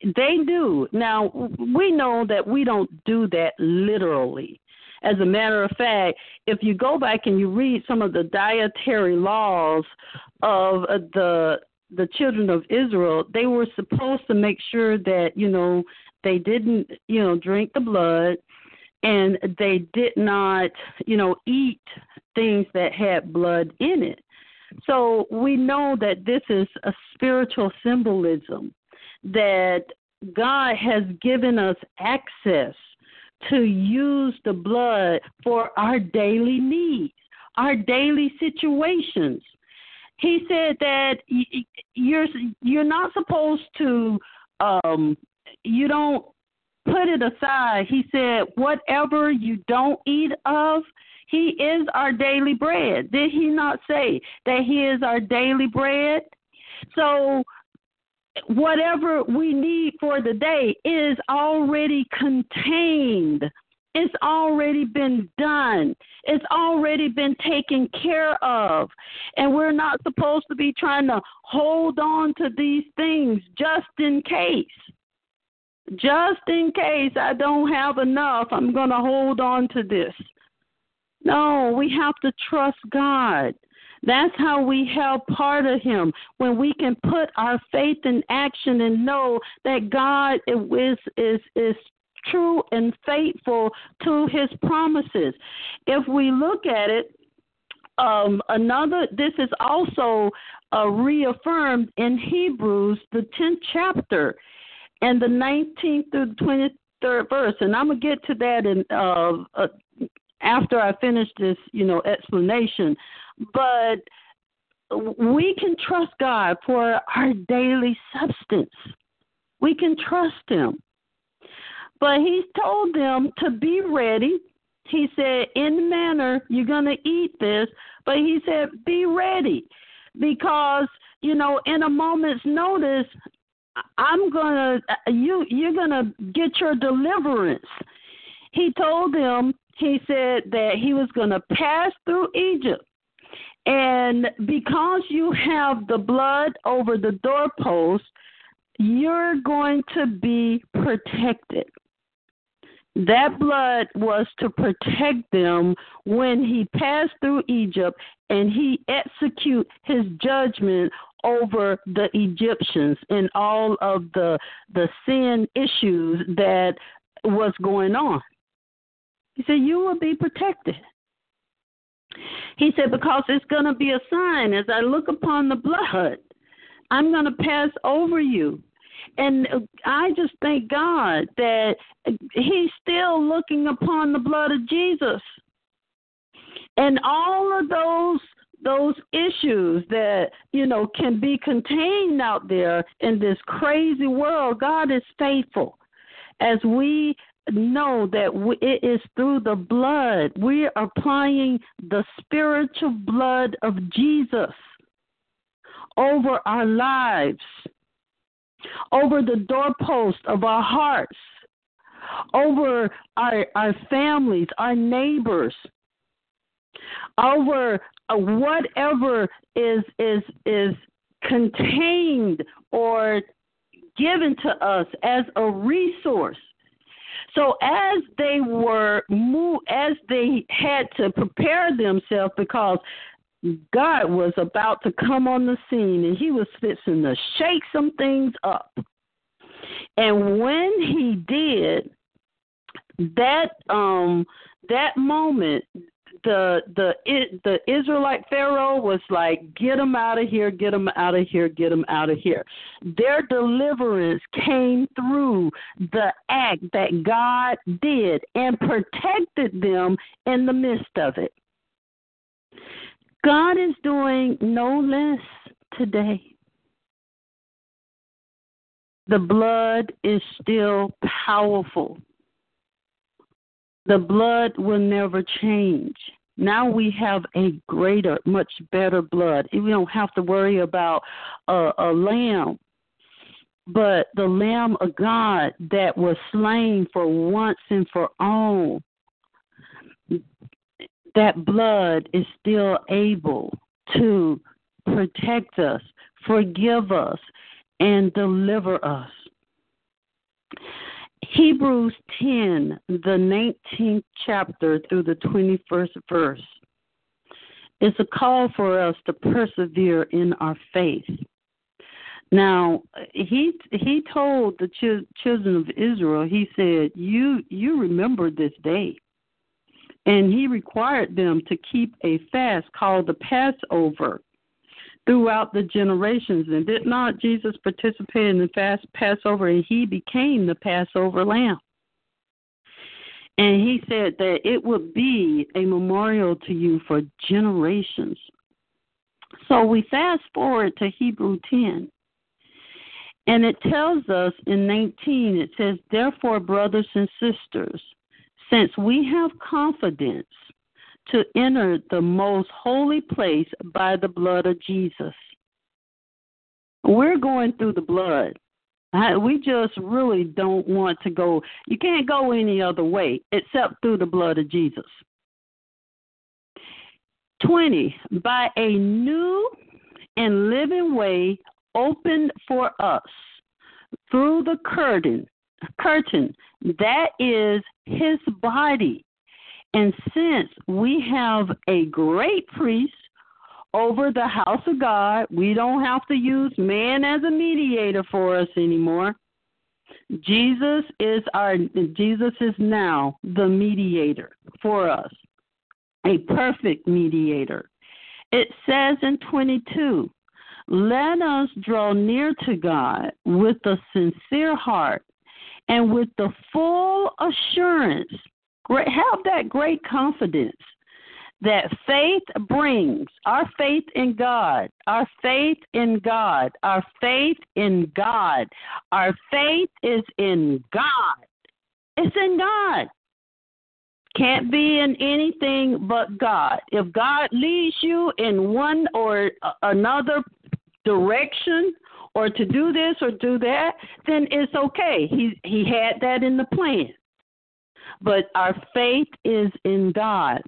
they do. Now, we know that we don't do that literally. As a matter of fact, if you go back and you read some of the dietary laws of uh, the the children of Israel, they were supposed to make sure that, you know, they didn't, you know, drink the blood and they did not, you know, eat things that had blood in it. So we know that this is a spiritual symbolism that God has given us access to use the blood for our daily needs, our daily situations. He said that you're you're not supposed to um you don't put it aside. He said whatever you don't eat of, he is our daily bread. Did he not say that he is our daily bread? So whatever we need for the day is already contained. It's already been done. It's already been taken care of. And we're not supposed to be trying to hold on to these things just in case. Just in case I don't have enough, I'm going to hold on to this. No, we have to trust God. That's how we help part of Him when we can put our faith in action and know that God is is is true and faithful to His promises. If we look at it, um, another this is also uh, reaffirmed in Hebrews the tenth chapter, and the nineteenth through twenty third verse, and I'm gonna get to that in uh, uh, after I finish this, you know, explanation. But we can trust God for our daily substance. We can trust Him. But He's told them to be ready. He said, in manner, you're going to eat this. But He said, be ready. Because, you know, in a moment's notice, I'm gonna you you're gonna get your deliverance. He told them he said that he was going to pass through Egypt. And because you have the blood over the doorpost, you're going to be protected. That blood was to protect them when he passed through Egypt and he execute his judgment over the Egyptians and all of the the sin issues that was going on. He said, You will be protected. He said, Because it's going to be a sign as I look upon the blood, I'm going to pass over you. and I just thank God that He's still looking upon the blood of Jesus. And all of those those issues that you know can be contained out there in this crazy world god is faithful as we know that it is through the blood we are applying the spiritual blood of jesus over our lives over the doorpost of our hearts over our our families our neighbors over uh, whatever is is is contained or given to us as a resource. So as they were move, as they had to prepare themselves because God was about to come on the scene and he was fixing to shake some things up. And when he did, that um that moment the the the Israelite Pharaoh was like, "Get them out of here! Get them out of here! Get them out of here!" Their deliverance came through the act that God did and protected them in the midst of it. God is doing no less today. The blood is still powerful. The blood will never change. Now we have a greater, much better blood. We don't have to worry about a, a lamb, but the Lamb of God that was slain for once and for all. That blood is still able to protect us, forgive us, and deliver us. Hebrews 10, the 19th chapter through the 21st verse, is a call for us to persevere in our faith. Now, he he told the ch- children of Israel, he said, "You you remember this day." And he required them to keep a fast called the Passover throughout the generations. And did not Jesus participate in the fast Passover and he became the Passover lamb? And he said that it would be a memorial to you for generations. So we fast forward to Hebrew 10. And it tells us in 19, it says, Therefore, brothers and sisters, since we have confidence to enter the most holy place by the blood of Jesus. We're going through the blood. we just really don't want to go. You can't go any other way except through the blood of Jesus. 20. By a new and living way opened for us through the curtain, curtain that is his body and since we have a great priest over the house of God, we don't have to use man as a mediator for us anymore. Jesus is our Jesus is now the mediator for us. A perfect mediator. It says in 22, let us draw near to God with a sincere heart and with the full assurance Great, have that great confidence that faith brings our faith in God, our faith in God, our faith in God. Our faith is in God. It's in God. Can't be in anything but God. If God leads you in one or another direction or to do this or do that, then it's okay. He he had that in the plan but our faith is in God.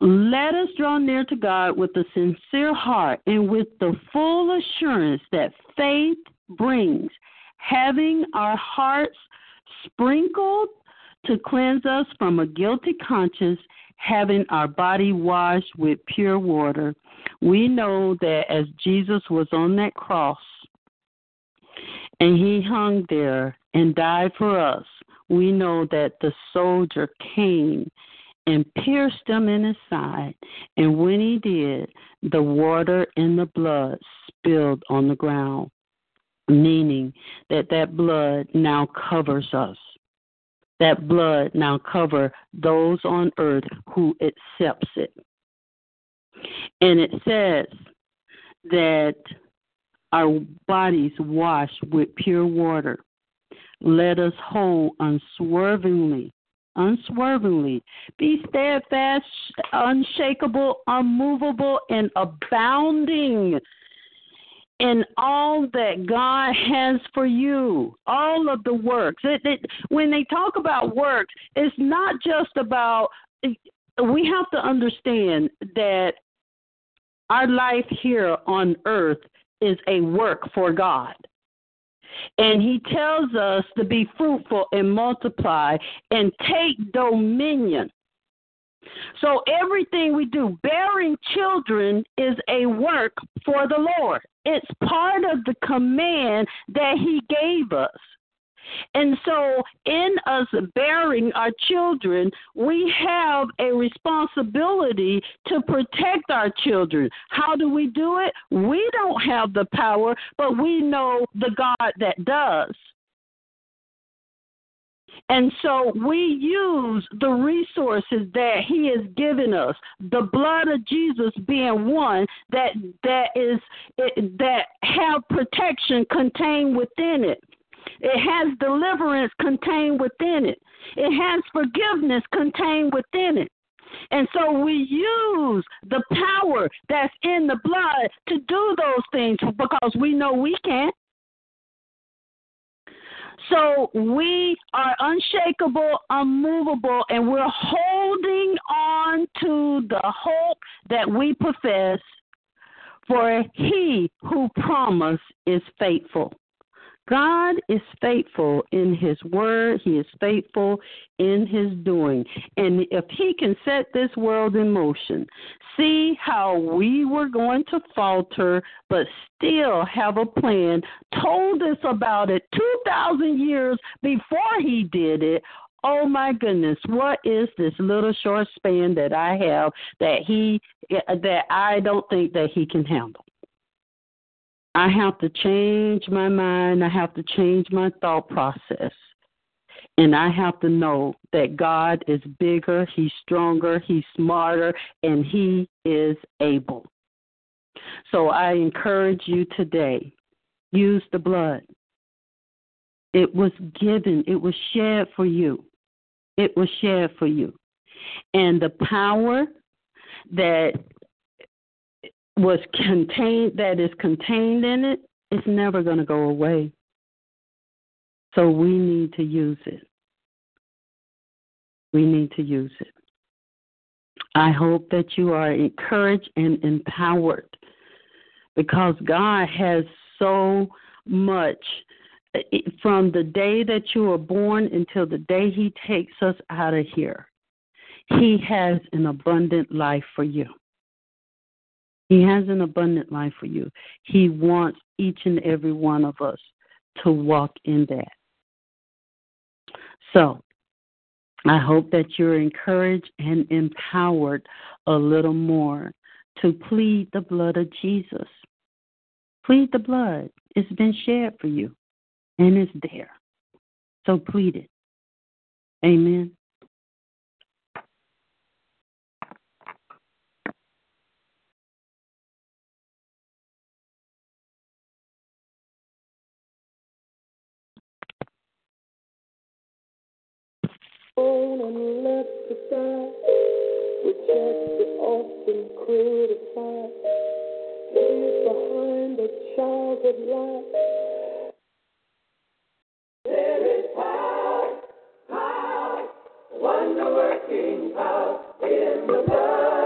Let us draw near to God with a sincere heart and with the full assurance that faith brings, having our hearts sprinkled to cleanse us from a guilty conscience, having our body washed with pure water. We know that as Jesus was on that cross and he hung there and died for us, we know that the soldier came and pierced him in his side. And when he did, the water and the blood spilled on the ground. meaning that that blood now covers us. That blood now cover those on earth who accepts it. And it says that our bodies washed with pure water. Let us hold unswervingly, unswervingly, be steadfast, unshakable, unmovable, and abounding in all that God has for you, all of the works. It, it, when they talk about works, it's not just about, we have to understand that our life here on earth is a work for God. And he tells us to be fruitful and multiply and take dominion. So everything we do, bearing children, is a work for the Lord. It's part of the command that He gave us. And so, in us bearing our children, we have a responsibility to protect our children. How do we do it? We don't have the power, but we know the God that does. And so we use the resources that he has given us. The blood of Jesus being one that that is that have protection contained within it. It has deliverance contained within it. It has forgiveness contained within it. And so we use the power that's in the blood to do those things because we know we can't. So we are unshakable, unmovable, and we're holding on to the hope that we profess, for he who promised is faithful. God is faithful in His word, He is faithful in His doing. And if He can set this world in motion, see how we were going to falter, but still have a plan, told us about it 2,000 years before He did it. Oh my goodness, what is this little short span that I have that he that I don't think that he can handle? I have to change my mind. I have to change my thought process. And I have to know that God is bigger, He's stronger, He's smarter, and He is able. So I encourage you today use the blood. It was given, it was shared for you. It was shared for you. And the power that was contained that is contained in it, it's never going to go away. So we need to use it. We need to use it. I hope that you are encouraged and empowered because God has so much eh, eh, from the day that you were born until the day He takes us out of here. He has an abundant life for you. He has an abundant life for you. He wants each and every one of us to walk in that. So, I hope that you're encouraged and empowered a little more to plead the blood of Jesus. Plead the blood. It's been shed for you, and it's there. So plead it. Amen. And left die. Rejected, often criticized. Leave behind a child of light. There is power, power, wonder working power in the blood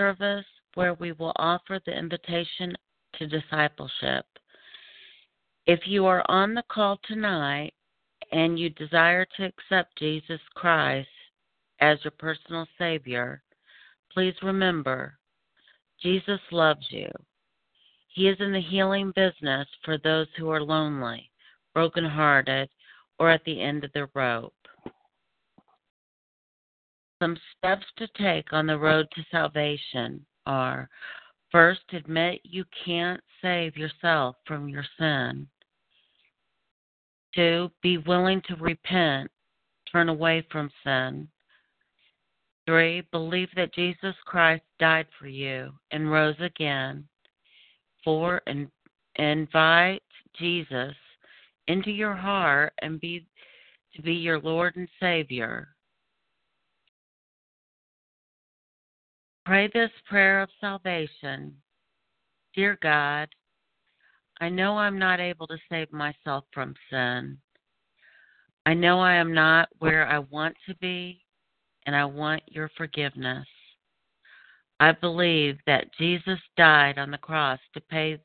service where we will offer the invitation to discipleship. If you are on the call tonight and you desire to accept Jesus Christ as your personal Savior, please remember Jesus loves you. He is in the healing business for those who are lonely, brokenhearted, or at the end of their rope. Some steps to take on the road to salvation are first, admit you can't save yourself from your sin. Two, be willing to repent, turn away from sin. Three, believe that Jesus Christ died for you and rose again. Four, and invite Jesus into your heart and be to be your Lord and Savior. Pray this prayer of salvation. Dear God, I know I'm not able to save myself from sin. I know I am not where I want to be, and I want your forgiveness. I believe that Jesus died on the cross to pay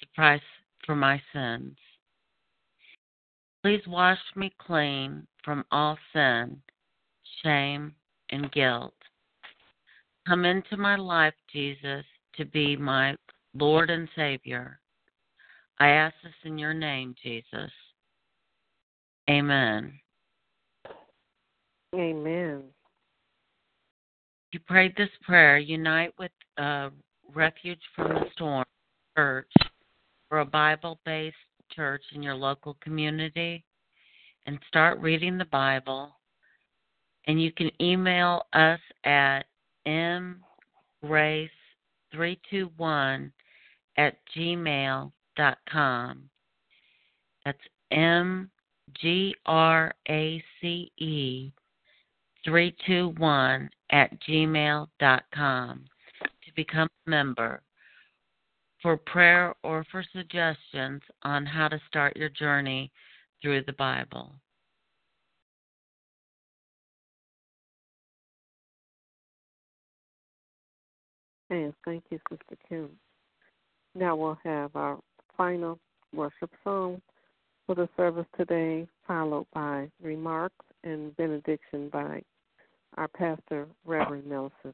the price for my sins. Please wash me clean from all sin, shame, and guilt. Come into my life, Jesus, to be my Lord and Savior. I ask this in your name, Jesus. Amen. Amen. You prayed this prayer, unite with uh, Refuge from the Storm Church or a Bible based church in your local community and start reading the Bible. And you can email us at mgrace321 at gmail.com. That's M G R A C E 321 at gmail.com to become a member for prayer or for suggestions on how to start your journey through the Bible. Yes, thank you, Sister Kim. Now we'll have our final worship song for the service today, followed by remarks and benediction by our pastor, Reverend Nelson.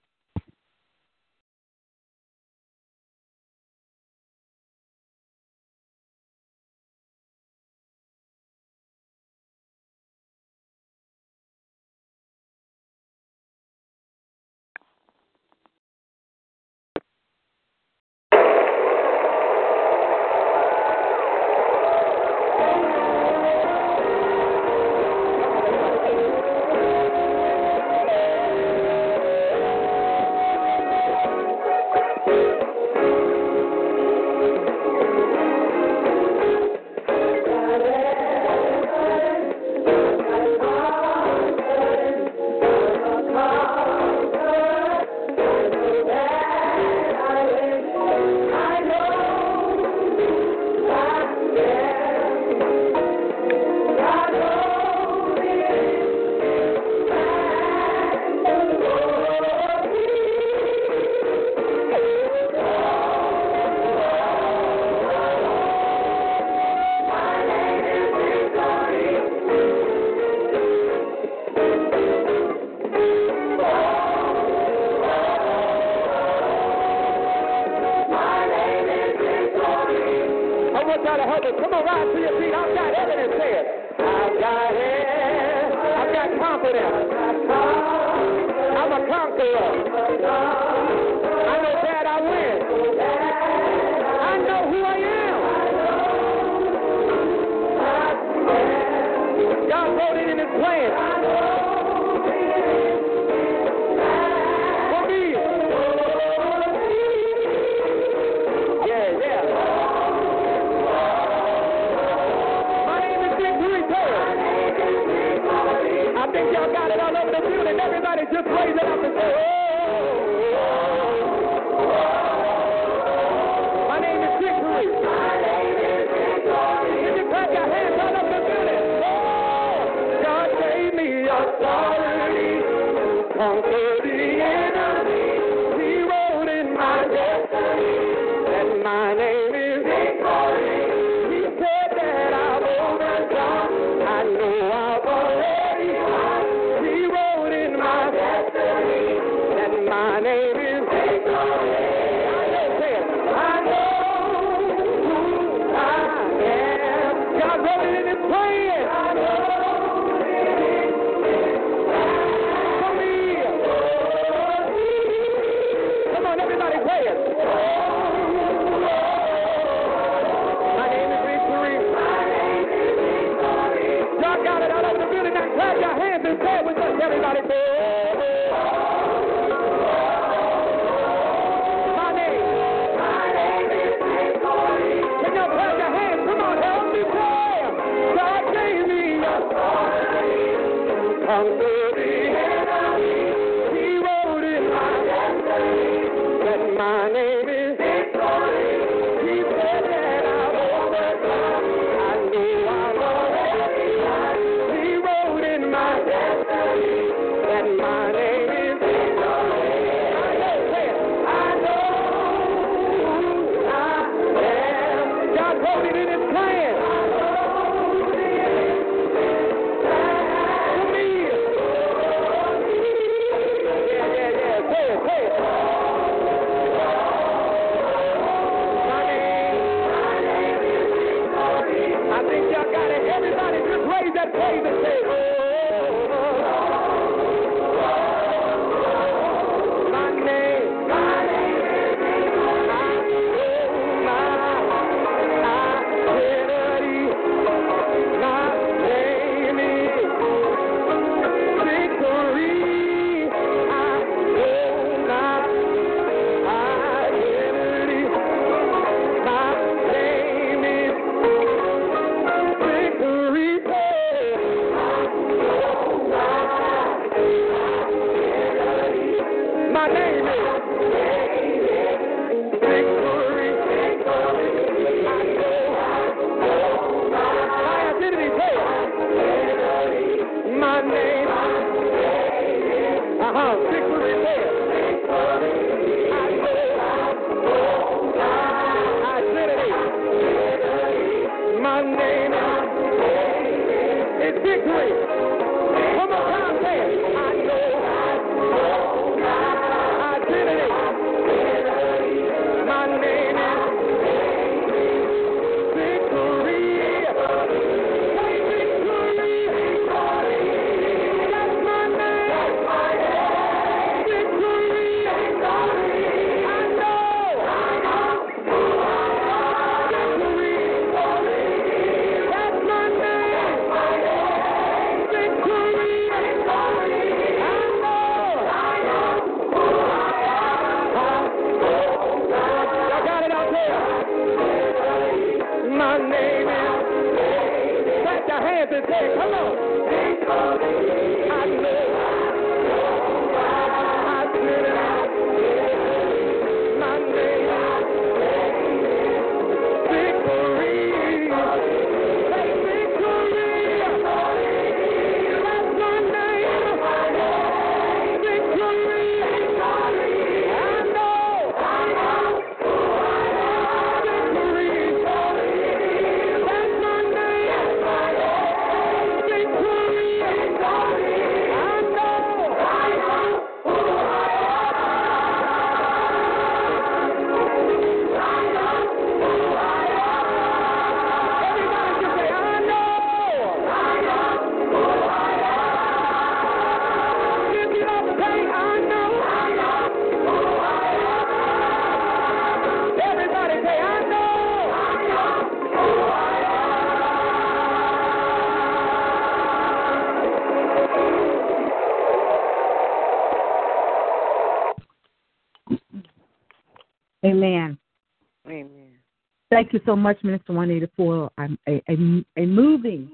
Thank you so much, Minister Juanita, for um, a, a, a moving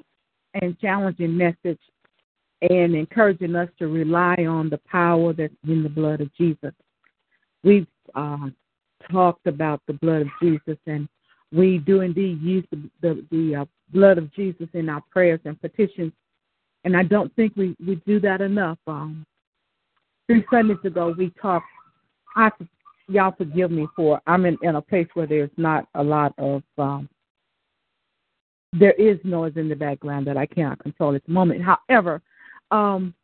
and challenging message. and encouraging us to rely on the power that's in the blood of Jesus. We've uh, talked about the blood of Jesus, and we do indeed use the, the, the uh, blood of Jesus in our prayers and petitions. And I don't think we, we do that enough. Um, three Sundays ago, we talked. I y'all forgive me for I'm in, in a place where there's not a lot of um, there is noise in the background that I cannot control at the moment. However, um,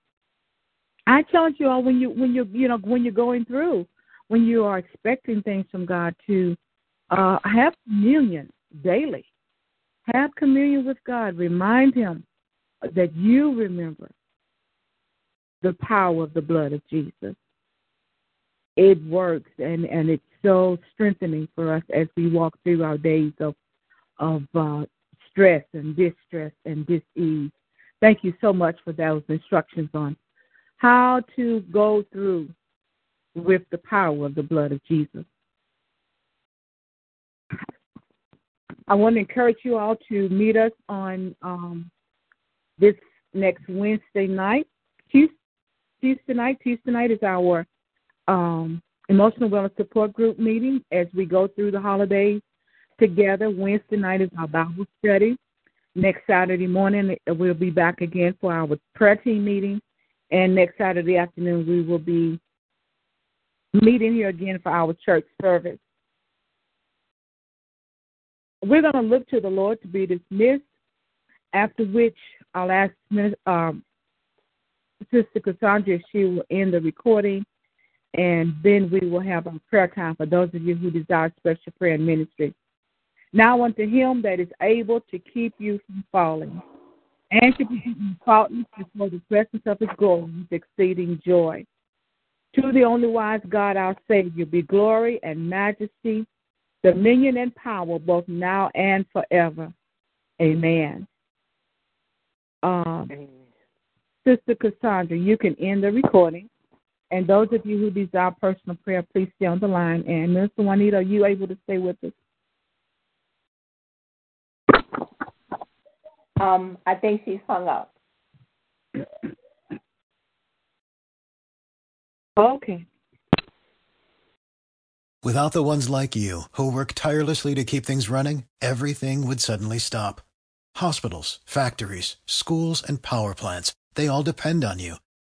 I challenge you all when you when you you know when you're going through when you are expecting things from God to uh, have communion daily. Have communion with God. Remind Him that you remember the power of the blood of Jesus. It works, and and it's so strengthening for us as we walk through our days of of uh, stress and distress and dis-ease. Thank you so much for those instructions on how to go through with the power of the blood of Jesus. I want to encourage you all to meet us on um, this next Wednesday night. Tuesday night. Tuesday night is our um, emotional wellness support group meeting as we go through the holidays together. Wednesday night is our Bible study. Next Saturday morning, we'll be back again for our prayer team meeting. And next Saturday afternoon, we will be meeting here again for our church service. We're going to look to the Lord to be dismissed, after which I'll ask um, Sister Cassandra if she will end the recording, and then we will have a prayer time for those of you who desire special prayer and ministry. Now unto him that is able to keep you from falling and to be faultless before the presence of his glory with exceeding joy. To the only wise God our Savior be glory and majesty, dominion and power both now and forever. Amen. Um, Sister Cassandra, you can end the recording. And those of you who desire personal prayer, please stay on the line. And Mr. Juanita, are you able to stay with us? Um, I think she's hung up. Okay. Without the ones like you, who work tirelessly to keep things running, everything would suddenly stop. Hospitals, factories, schools, and power plants, they all depend on you.